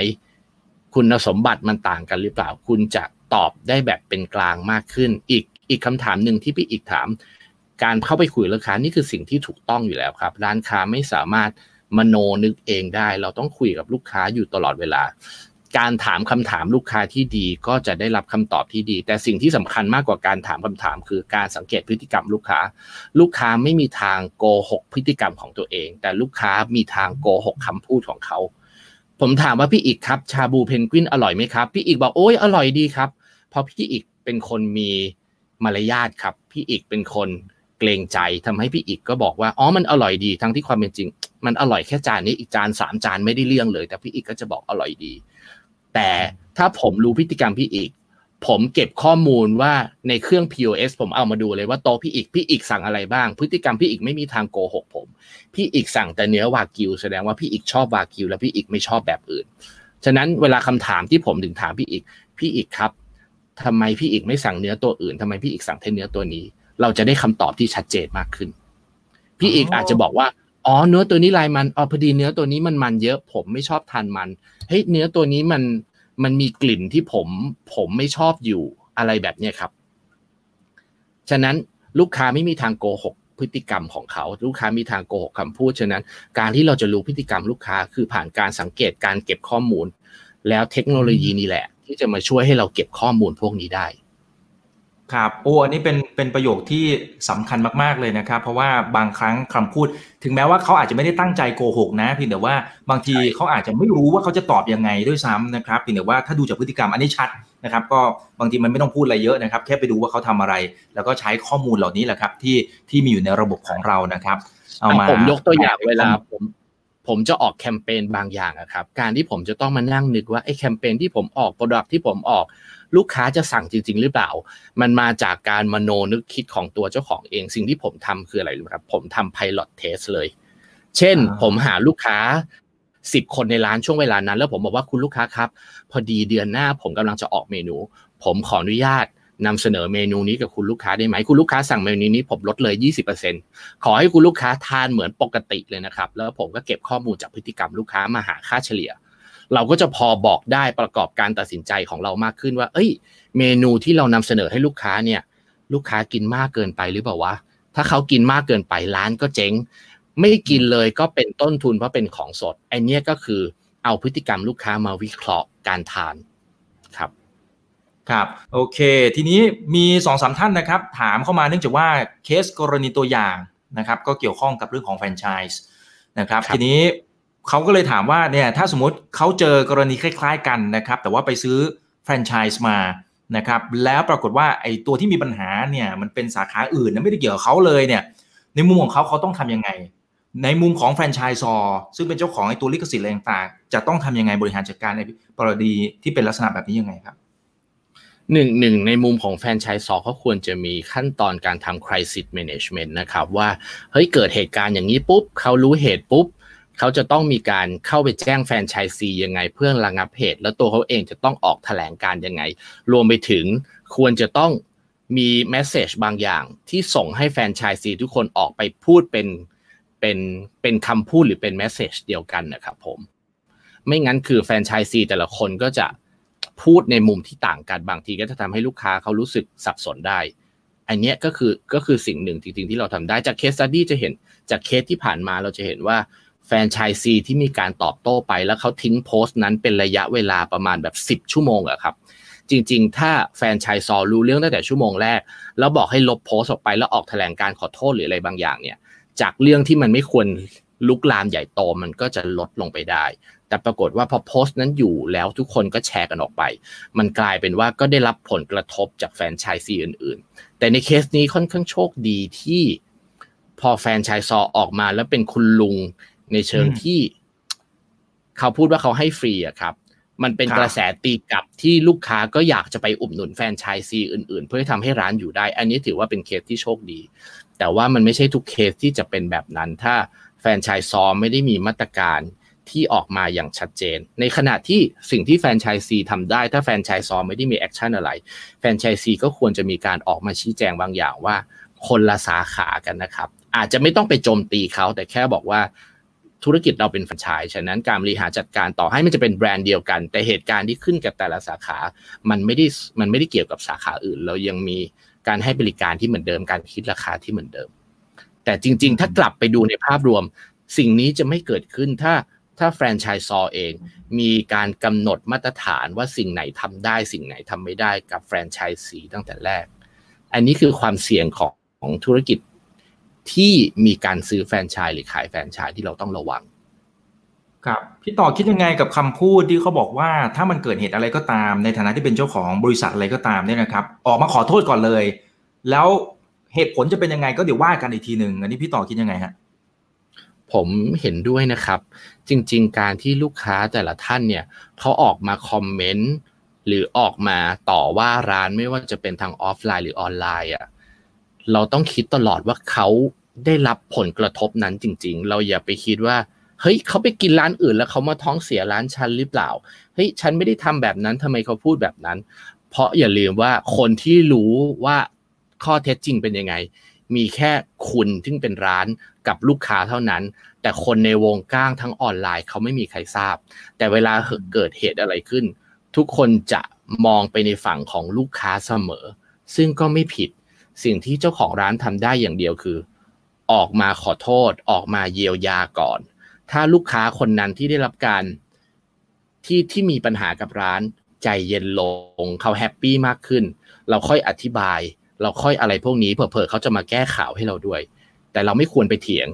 คุณสมบัติมันต่างกันหรือเปล่า คุณจะตอบได้แบบเป็นกลางมากขึ้น อีกอีกคำถามหนึ่งที่พี่อีกถาม การเข้าไปคุยลูกค้านี่คือสิ่งที่ถูกต้องอยู่แล้วครับ ร้านค้าไม่สามารถ มโนนึกเองได้ เราต้องคุยกับลูกค้าอยู่ตลอดเวลา การถามคำถามลูกค้าที่ดีก็จะได้รับคำตอบที่ดี แต่สิ่งที่สำคัญมากกว่าการถามคำถาม คือการสังเกตพฤติกรรมลูกค้า ลูกค้าไม่มีทางโกหกพฤติกรรมของตัวเอง แต่ลูกค้ามีทางโกหกคำพูดของเขา ผมถามว่าพี่อีกครับชาบูเพนกวินอร่อยไหมครับ พี่อีกบอกโอ้ยอร่อยดีครับ เพราะพี่อีกเป็นคนมีมารยาทครับ พี่อีกเป็นคน เกรงใจทำให้พี่อีกก็บอกว่าอ๋อมันอร่อยดีทั้งที่ความเป็นจริง มันอร่อยแค่จานนี้อีกจานสามจานไม่ได้เลี่ยงเลย แต่พี่อีกก็จะบอกอร่อยดี แต่ถ้าผมรู้พฤติกรรมพี่อีก ผมเก็บข้อมูลว่าในเครื่อง POS ผมเอามาดูเลยว่าโตพี่อีกพี่อีกสั่งอะไรบ้าง พฤติกรรมพี่อีกไม่มีทางโกหกผม พี่อีกสั่งแต่เนื้อวากิวแสดงว่าพี่อีกชอบวากิว แล้วพี่อีกไม่ชอบแบบอื่น ฉะนั้นเวลาคำถามที่ผมถึงถามพี่อีก พี่อีกครับทำไมพี่อีกไม่สั่งเนื้อตัวอื่นทำไมพี่อีกสั่งแค่เนื้อตัวนี้ เราจะได้คำตอบที่ชัดเจนมากขึ้น พี่อีกอาจจะบอกว่าอ๋อเนื้อตัวนี้ลายมันอ๋อพอดีเนื้อตัวนี้มันมันเยอะผมไม่ชอบทานมันเฮ้ยเนื้อตัวนี้มันมันมีกลิ่นที่ผมผมไม่ชอบอยู่อะไรแบบนี้ครับ ฉะนั้นลูกค้าไม่มีทางโกหกพฤติกรรมของเขา ลูกค้ามีทางโกหกคำพูดฉะนั้น การที่เราจะรู้พฤติกรรมลูกค้าคือผ่านการสังเกตการเก็บข้อมูล แล้วเทคโนโลยีนี่แหละ ที่จะมาช่วยให้เราเก็บข้อมูลพวกนี้ได้ ครับโอ้อันนี้เป็นเป็นประโยคที่สำคัญมากๆเลยนะครับ เพราะว่าบางครั้งคำพูด ถึงแม้ว่าเขาอาจจะไม่ได้ตั้งใจโกหกนะเพียงแต่ว่าบางทีเขาอาจจะไม่รู้ว่าเขาจะตอบยังไงด้วยซ้ำนะครับเพียงแต่ว่าถ้าดูจากพฤติกรรมอันนี้ชัดนะครับ ก็บางทีมันไม่ต้องพูดอะไรเยอะนะครับ แค่ไปดูว่าเขาทำอะไร แล้วก็ใช้ข้อมูลเหล่านี้แหละครับ ที่ที่มีอยู่ในระบบของเรานะครับ เอามาผมยกตัวอย่างเวลาผมผมจะออกแคมเปญบางอย่างอะครับ การที่ผมจะต้องมานั่งนึกว่าไอ้แคมเปญที่ผมออกโปรดักที่ผมออก ลูกค้าจะสั่งจริง ๆ หรือเปล่า มันมาจากการมโนนึกคิดของตัวเจ้าของเอง สิ่งที่ผมทำคืออะไรรู้ไหมครับ ผมทำ pilot test เลย เช่น ผมหาลูกค้าสิบคนในร้านช่วงเวลานั้น แล้วผมบอกว่าคุณลูกค้าครับ พอดีเดือนหน้าผมกำลังจะออกเมนู ผมขออนุญาตนำเสนอเมนูนี้กับคุณลูกค้าได้ไหม คุณลูกค้าสั่งเมนูนี้ผมลดเลย 20%ขอให้คุณลูกค้าทานเหมือนปกติเลยนะครับ แล้วผมก็เก็บข้อมูลจากพฤติกรรมลูกค้ามาหาค่าเฉลี่ย เราก็จะพอบอกได้ประกอบการตัดสินใจของเรามากขึ้นว่า เอ้ย เมนูที่เรานำเสนอให้ลูกค้าเนี่ย ลูกค้ากินมากเกินไปหรือเปล่าวะถ้าเขากินมากเกินไปร้านก็เจ๊ง ไม่กินเลยก็เป็นต้นทุนเพราะเป็นของสดไอเนี้ยก็คือเอาพฤติกรรมลูกค้ามาวิเคราะห์การทานครับครับโอเค ทีนี้มีสองสามท่านนะครับ ถามเข้ามาเนื่องจากว่าเคสกรณีตัวอย่างนะครับ ก็เกี่ยวข้องกับเรื่องของแฟรนไชส์นะครับครับทีนี้ เขาก็เลยถามว่าเนี่ยถ้าสมมติเขาเจอกรณีคล้าย ๆ กันนะครับ แต่ว่าไปซื้อแฟรนไชส์มานะครับแล้วปรากฏว่าไอ้ตัวที่มีปัญหาเนี่ยมันเป็นสาขาอื่นนะไม่ได้เกี่ยวกับเขาเลยเนี่ยในมุมของเขาเขาต้องทำยังไง ในมุมของแฟรนไชส์ซอร์ซึ่งเป็นเจ้าของไอ้ตัวลิขสิทธิ์อะไรต่างๆจะต้องทำยังไงบริหารจัดการในกรณีที่เป็นลักษณะแบบนี้ยังไงครับหนึ่งหนึ่งในมุมของแฟรนไชส์ซอเขาควรจะมีขั้นตอนการทำ crisis management นะครับว่าเฮ้ยเกิดเหตุการณ์อย่างนี้ปุ๊บเขารู้เหตุปุ๊บ เขาจะต้องมีการเข้าไปแจ้งแฟนชส์ซียังไง เพื่อระงับเหตุแล้วตัวเขาเองจะต้องออกแถลงการยังไง รวมไปถึงควรจะต้องมี message บางอย่างที่ส่งให้แฟนชส์ซีทุกคนออกไปพูดเป็นเป็นเป็นคำพูดหรือเป็น message เดียวกันนะครับผม ไม่งั้นคือแฟนชส์ซีแต่ละคนก็จะพูดในมุมที่ต่างกันบางทีก็จะทำให้ลูกค้าเขารู้สึกสับสนได้อันนี้ก็คือก็คือสิ่งหนึ่งจริงๆที่เราทำได้จาก case study จะเห็นจากเคสที่ผ่านมาเราจะเห็นว่า แฟนชส์ซีที่มีการตอบโต้ไป แล้วเขาทิ้งโพสต์นั้นเป็นระยะเวลาประมาณแบบ 10 ชั่วโมงอะครับ จริง ๆ ถ้าแฟนชายซอรู้เรื่องตั้งแต่ชั่วโมงแรก แล้วบอกให้ลบโพสต์ออกไปแล้วออกแถลงการขอโทษหรืออะไรบางอย่างเนี่ย จากเรื่องที่มันไม่ควรลุกลามใหญ่โตมันก็จะลดลงไปได้ แต่ปรากฏว่าพอโพสต์นั้นอยู่แล้วทุกคนก็แชร์กันออกไป มันกลายเป็นว่าก็ได้รับผลกระทบจากแฟนชายซีอื่น ๆ แต่ในเคสนี้ค่อนข้างโชคดีที่ พอแฟนชายซอออกมาแล้วเป็นคุณลุง ในเชิงอืมที่เขาพูดว่าเขาให้ฟรีอะครับ มันเป็นครับกระแสตีกลับที่ลูกค้าก็อยากจะไปอุดหนุนแฟรนไชส์ซีอื่นๆ เพื่อให้ทำให้ร้านอยู่ได้ อันนี้ถือว่าเป็นเคสที่โชคดี แต่ว่ามันไม่ใช่ทุกเคสที่จะเป็นแบบนั้น ถ้า franchisor ไม่ได้มีมาตรการที่ออกมาอย่างชัดเจน ในขณะที่สิ่งที่แฟรนไชส์ซีทำได้ ถ้า franchisor ไม่ได้มี action อะไร แฟรนไชส์ซีก็ควรจะมีการออกมาชี้แจงบางอย่างว่า คนละสาขากันนะครับ อาจจะไม่ต้องไปโจมตีเขาแต่แค่บอกว่า ธุรกิจเราเป็นแฟรนไชส์ฉะนั้นการบริหารจัดการต่อให้มันจะเป็นแบรนด์เดียวกัน แต่เหตุการณ์ที่ขึ้นกับแต่ละสาขา มันไม่ได้มันไม่ได้เกี่ยวกับสาขาอื่น เรายังมีการให้บริการที่เหมือนเดิมการคิดราคาที่เหมือนเดิม แต่จริง ๆ ถ้ากลับไปดูในภาพรวม สิ่งนี้จะไม่เกิดขึ้นถ้าถ้าแฟรนไชส์ซอเอง มีการกำหนดมาตรฐานว่าสิ่งไหนทำได้ สิ่งไหนทำไม่ได้กับแฟรนไชส์ซีตั้งแต่แรก อันนี้คือความเสี่ยงของของธุรกิจ ที่มีการซื้อแฟรนไชส์หรือขายแฟรนไชส์ที่เราต้องระวัง ครับพี่ต่อคิดยังไงกับคำพูดที่เขาบอกว่าถ้ามันเกิดเหตุอะไรก็ตาม ในฐานะที่เป็นเจ้าของบริษัทอะไรก็ตามเนี่ยนะครับ ออกมาขอโทษก่อนเลย แล้วเหตุผลจะเป็นยังไงก็เดี๋ยวว่ากันอีกทีหนึ่งอันนี้พี่ต่อคิดยังไงฮะผมเห็นด้วยนะครับ จริง ๆ การที่ลูกค้าแต่ละท่านเนี่ยเขาออกมาคอมเมนต์หรือออกมาต่อว่าร้านไม่ว่าจะเป็นทางออฟไลน์หรือออนไลน์อะเราต้องคิดตลอดว่าเขา ได้รับผลกระทบนั้นจริง ๆ เราอย่าไปคิดว่า เฮ้ยเขาไปกินร้านอื่นแล้วเขามาท้องเสียร้านฉันหรือเปล่า เฮ้ยฉันไม่ได้ทำแบบนั้นทำไมเขาพูดแบบนั้น เพราะอย่าลืมว่าคนที่รู้ว่าข้อเท็จจริงเป็นยังไง มีแค่คุณที่เป็นร้านกับลูกค้าเท่านั้น แต่คนในวงก้างทั้งออนไลน์เขาไม่มีใครทราบ แต่เวลาเกิดเหตุอะไรขึ้น ทุกคนจะมองไปในฝั่งของลูกค้าเสมอ ซึ่งก็ไม่ผิดสิ่งที่เจ้าของร้านทำได้อย่างเดียวคือ ออกมาขอโทษ ออกมาเยียวยาก่อน ถ้าลูกค้าคนนั้นที่ได้รับการที่ที่มีปัญหากับร้านใจเย็นลงเขาแฮปปี้มากขึ้น เราค่อยอธิบาย เราค่อยอะไรพวกนี้เผลอๆเขาจะมาแก้ข่าวให้เราด้วย แต่เราไม่ควรไปเถียง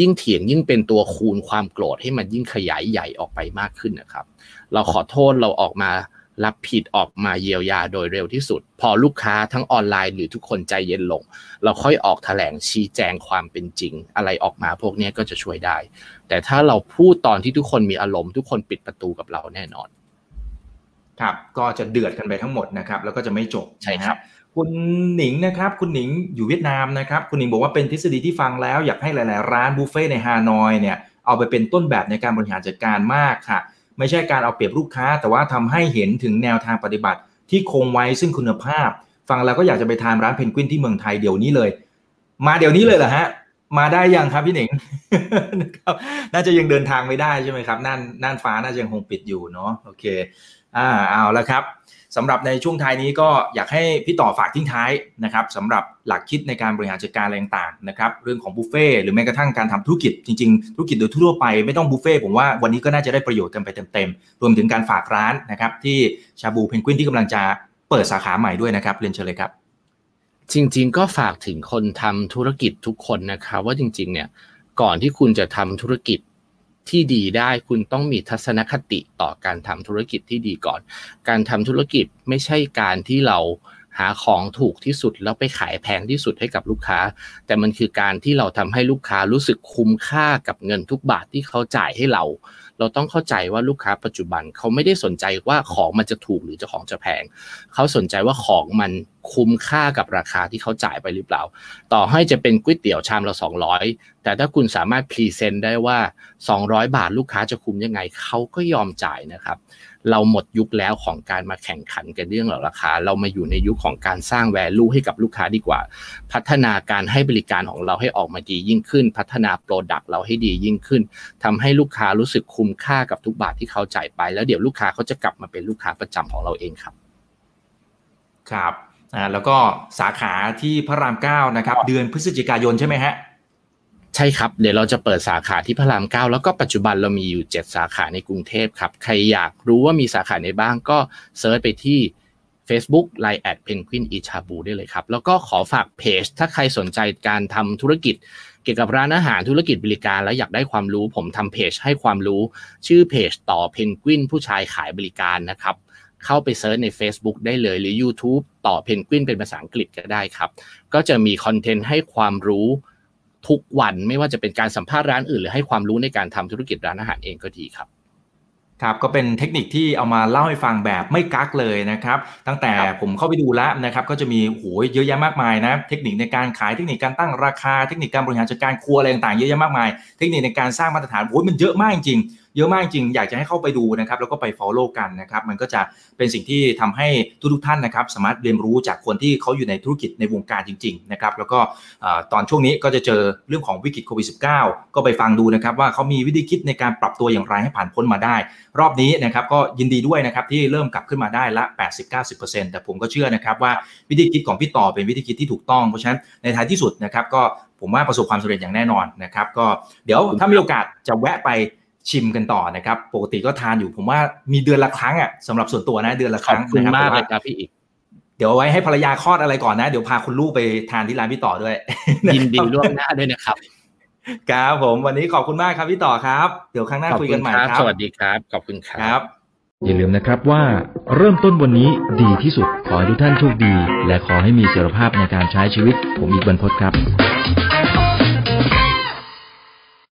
ยิ่งเถียงยิ่งเป็นตัวคูณความโกรธให้มันยิ่งขยายใหญ่ออกไปมากขึ้นนะครับ เราขอโทษเราออกมา รับผิดออกมาเยียวยาโดยเร็วที่สุด พอลูกค้าทั้งออนไลน์หรือทุกคนใจเย็นลง เราค่อยออกแถลงชี้แจงความเป็นจริง อะไรออกมาพวกนี้ก็จะช่วยได้ แต่ถ้าเราพูดตอนที่ทุกคนมีอารมณ์ทุกคนปิดประตูกับเราแน่นอน ครับก็จะเดือดกันไปทั้งหมดนะครับ แล้วก็จะไม่จบใช่ครับคุณหนิงนะครับ คุณหนิงอยู่เวียดนามนะครับ คุณหนิงบอกว่าเป็นทฤษฎีที่ฟังแล้ว อยากให้หลาย ๆ ร้านบุฟเฟ่ในฮานอยเนี่ยเอาไปเป็นต้นแบบในการบริหารจัดการมากค่ะ ไม่ใช่การเอาเปรียบลูกค้า แต่ว่าทำให้เห็นถึงแนวทางปฏิบัติ ที่คงไว้ซึ่งคุณภาพ ฟังแล้วก็อยากจะไปทานร้านเพนกวินที่เมืองไทยเดี๋ยวนี้เลย มาเดี๋ยวนี้เลยเหรอฮะมาได้ยังครับพี่หนิงนะครับน่าจะยังเดินทางไม่ได้ใช่ไหมครับน่านน่านฟ้าน่าจะยังคงปิดอยู่เนาะโอเค อ่าเอาแล้วครับ สำหรับในช่วงท้ายนี้ก็อยากให้พี่ต่อฝากทิ้งท้ายนะครับสำหรับหลักคิดในการบริหารจัดการอะไรต่างๆนะครับเรื่องของบุฟเฟ่หรือแม้กระทั่งการทำธุรกิจจริงๆ ธุรกิจโดยทั่วไปไม่ต้องบุฟเฟ่ผมว่าวันนี้ก็น่าจะได้ประโยชน์กันไปเต็มๆ รวมถึงการฝากร้านนะครับที่ชาบูเพนกวินที่กำลังจะเปิดสาขาใหม่ด้วยนะครับเรียนเชิญเลยครับ จริงๆ ก็ฝากถึงคนทำธุรกิจทุกคนนะครับว่าจริง ๆ เนี่ยก่อนที่คุณจะทำธุรกิจ ที่ดีได้คุณต้องมีทัศนคติต่อการทำธุรกิจที่ดีก่อน การทำธุรกิจไม่ใช่การที่เราหาของถูกที่สุดแล้วไปขายแพงที่สุดให้กับลูกค้า แต่มันคือการที่เราทำให้ลูกค้ารู้สึกคุ้มค่ากับเงินทุกบาทที่เขาจ่ายให้เรา เราต้องเข้าใจว่าลูกค้าปัจจุบันเขาไม่ได้สนใจว่าของมันจะถูกหรือจะของจะแพง เขาสนใจว่าของมันคุ้มค่ากับราคาที่เขาจ่ายไปหรือเปล่า ต่อให้จะเป็นก๋วยเตี๋ยวชามละ200 แต่ถ้าคุณสามารถ present ได้ว่า 200 บาทลูกค้าจะคุ้มยังไงเขาก็ยอมจ่ายนะครับ เราหมดยุคแล้วของการมาแข่งขันกันเรื่องเหล่าราคา เรามาอยู่ในยุคของการสร้าง value ให้กับลูกค้าดีกว่า พัฒนาการให้บริการของเราให้ออกมาดียิ่งขึ้น พัฒนา product เราให้ดียิ่งขึ้นทำให้ลูกค้ารู้สึกคุ้มค่ากับทุกบาทที่เขาจ่ายไป แล้วเดี๋ยวลูกค้าเขาจะกลับมาเป็นลูกค้าประจำของเราเองครับ ครับอ่าแล้วก็สาขาที่พระรามเก้านะครับ เดือนพฤศจิกายนใช่ไหมฮะ ใช่ครับ เดี๋ยวเราจะเปิดสาขาที่พระรามเก้าแล้วก็ปัจจุบันเรามีอยู่ 7 สาขาในกรุงเทพครับ ใครอยากรู้ว่ามีสาขาไหนบ้างก็ search ไปที่ Facebook Line แอดเพนกวินอีทชาบูได้เลยครับ แล้วก็ขอฝากเพจ ถ้าใครสนใจการทำธุรกิจ เกี่ยวกับร้านอาหารธุรกิจบริการ แล้วอยากได้ความรู้ ผมทำเพจให้ความรู้ ชื่อเพจต่อเพนกวินผู้ชายขายบริการนะครับเข้าไป search ใน Facebook ได้เลยหรือ YouTube ต่อเพนกวินเป็นภาษาอังกฤษก็ได้ครับ ก็จะมี content ให้ความรู้ ทุกวันไม่ว่าจะเป็นการสัมภาษณ์ร้านอื่น หรือให้ความรู้ในการทำธุรกิจร้านอาหารเองก็ดีครับครับก็เป็นเทคนิคที่เอามาเล่าให้ฟังแบบไม่กักเลยนะครับ ตั้งแต่ครับผมเข้าไปดูแล้วนะครับก็จะมีโหยเยอะแยะมากมายนะเทคนิคในการขายเทคนิคการตั้งราคาเทคนิคการบริหารจัดการครัวอะไรต่างๆเยอะแยะมากมาย เทคนิคในการสร้างมาตรฐานโอ้ยมันเยอะมากจริงๆ เยอะมากจริง อยากจะให้เข้าไปดูนะครับ แล้วก็ไป follow กันนะครับ มันก็จะเป็นสิ่งที่ทำให้ทุกๆท่านนะครับ สามารถเรียนรู้จากคนที่เขาอยู่ในธุรกิจในวงการจริง ๆ นะครับ แล้วก็ตอนช่วงนี้ก็จะเจอเรื่องของวิกฤตโควิด -19 ก็ไปฟังดูนะครับ ว่าเขามีวิธีคิดในการปรับตัวอย่างไรให้ผ่านพ้นมาได้ รอบนี้นะครับก็ยินดีด้วยนะครับที่เริ่มกลับขึ้นมาได้ละ 80-90%แต่ผมก็เชื่อนะครับว่าวิธีคิดของพี่ต่อเป็นวิธีคิดที่ถูกต้องเพราะฉะนั้นในท้ายที่สุดนะครับก็ผมว่าประสบความสำเร็จอย่างแน่นอนนะครับ ก็เดี๋ยวถ้ามีโอกาสจะแวะไป ชิมกันต่อนะครับ ปกติก็ทานอยู่ผมว่ามีเดือนละครั้งอะสำหรับส่วนตัวนะเดือนละคขอบรั้งคุณนะครับมากแต่เลว่ายครับพี่อีกเดี๋ยวเอาไว้ให้ภรรยาคลอดอะไรก่อนนะ เดี๋ยวพาคุณลูกไปทานที่ร้านพี่ต่อด้วยยินดีล่วงหน้าด้วยนะครับครับผมวันนี้ขอบคุณมากครับพี่ต่อครับ เดี๋ยวครั้งหน้าขอบคุยคุกันณใหม่ครับครับ สวัสดีครับ ขอบคุณคครัรับบอย่าลืมนะครับว่าเริ่มต้นวันนี้ดีที่สุด ขอให้ทุกท่านโชคดี และขอให้มีเสถียรภาพในการใช้ชีวิต ผมอีกบรรพตครับ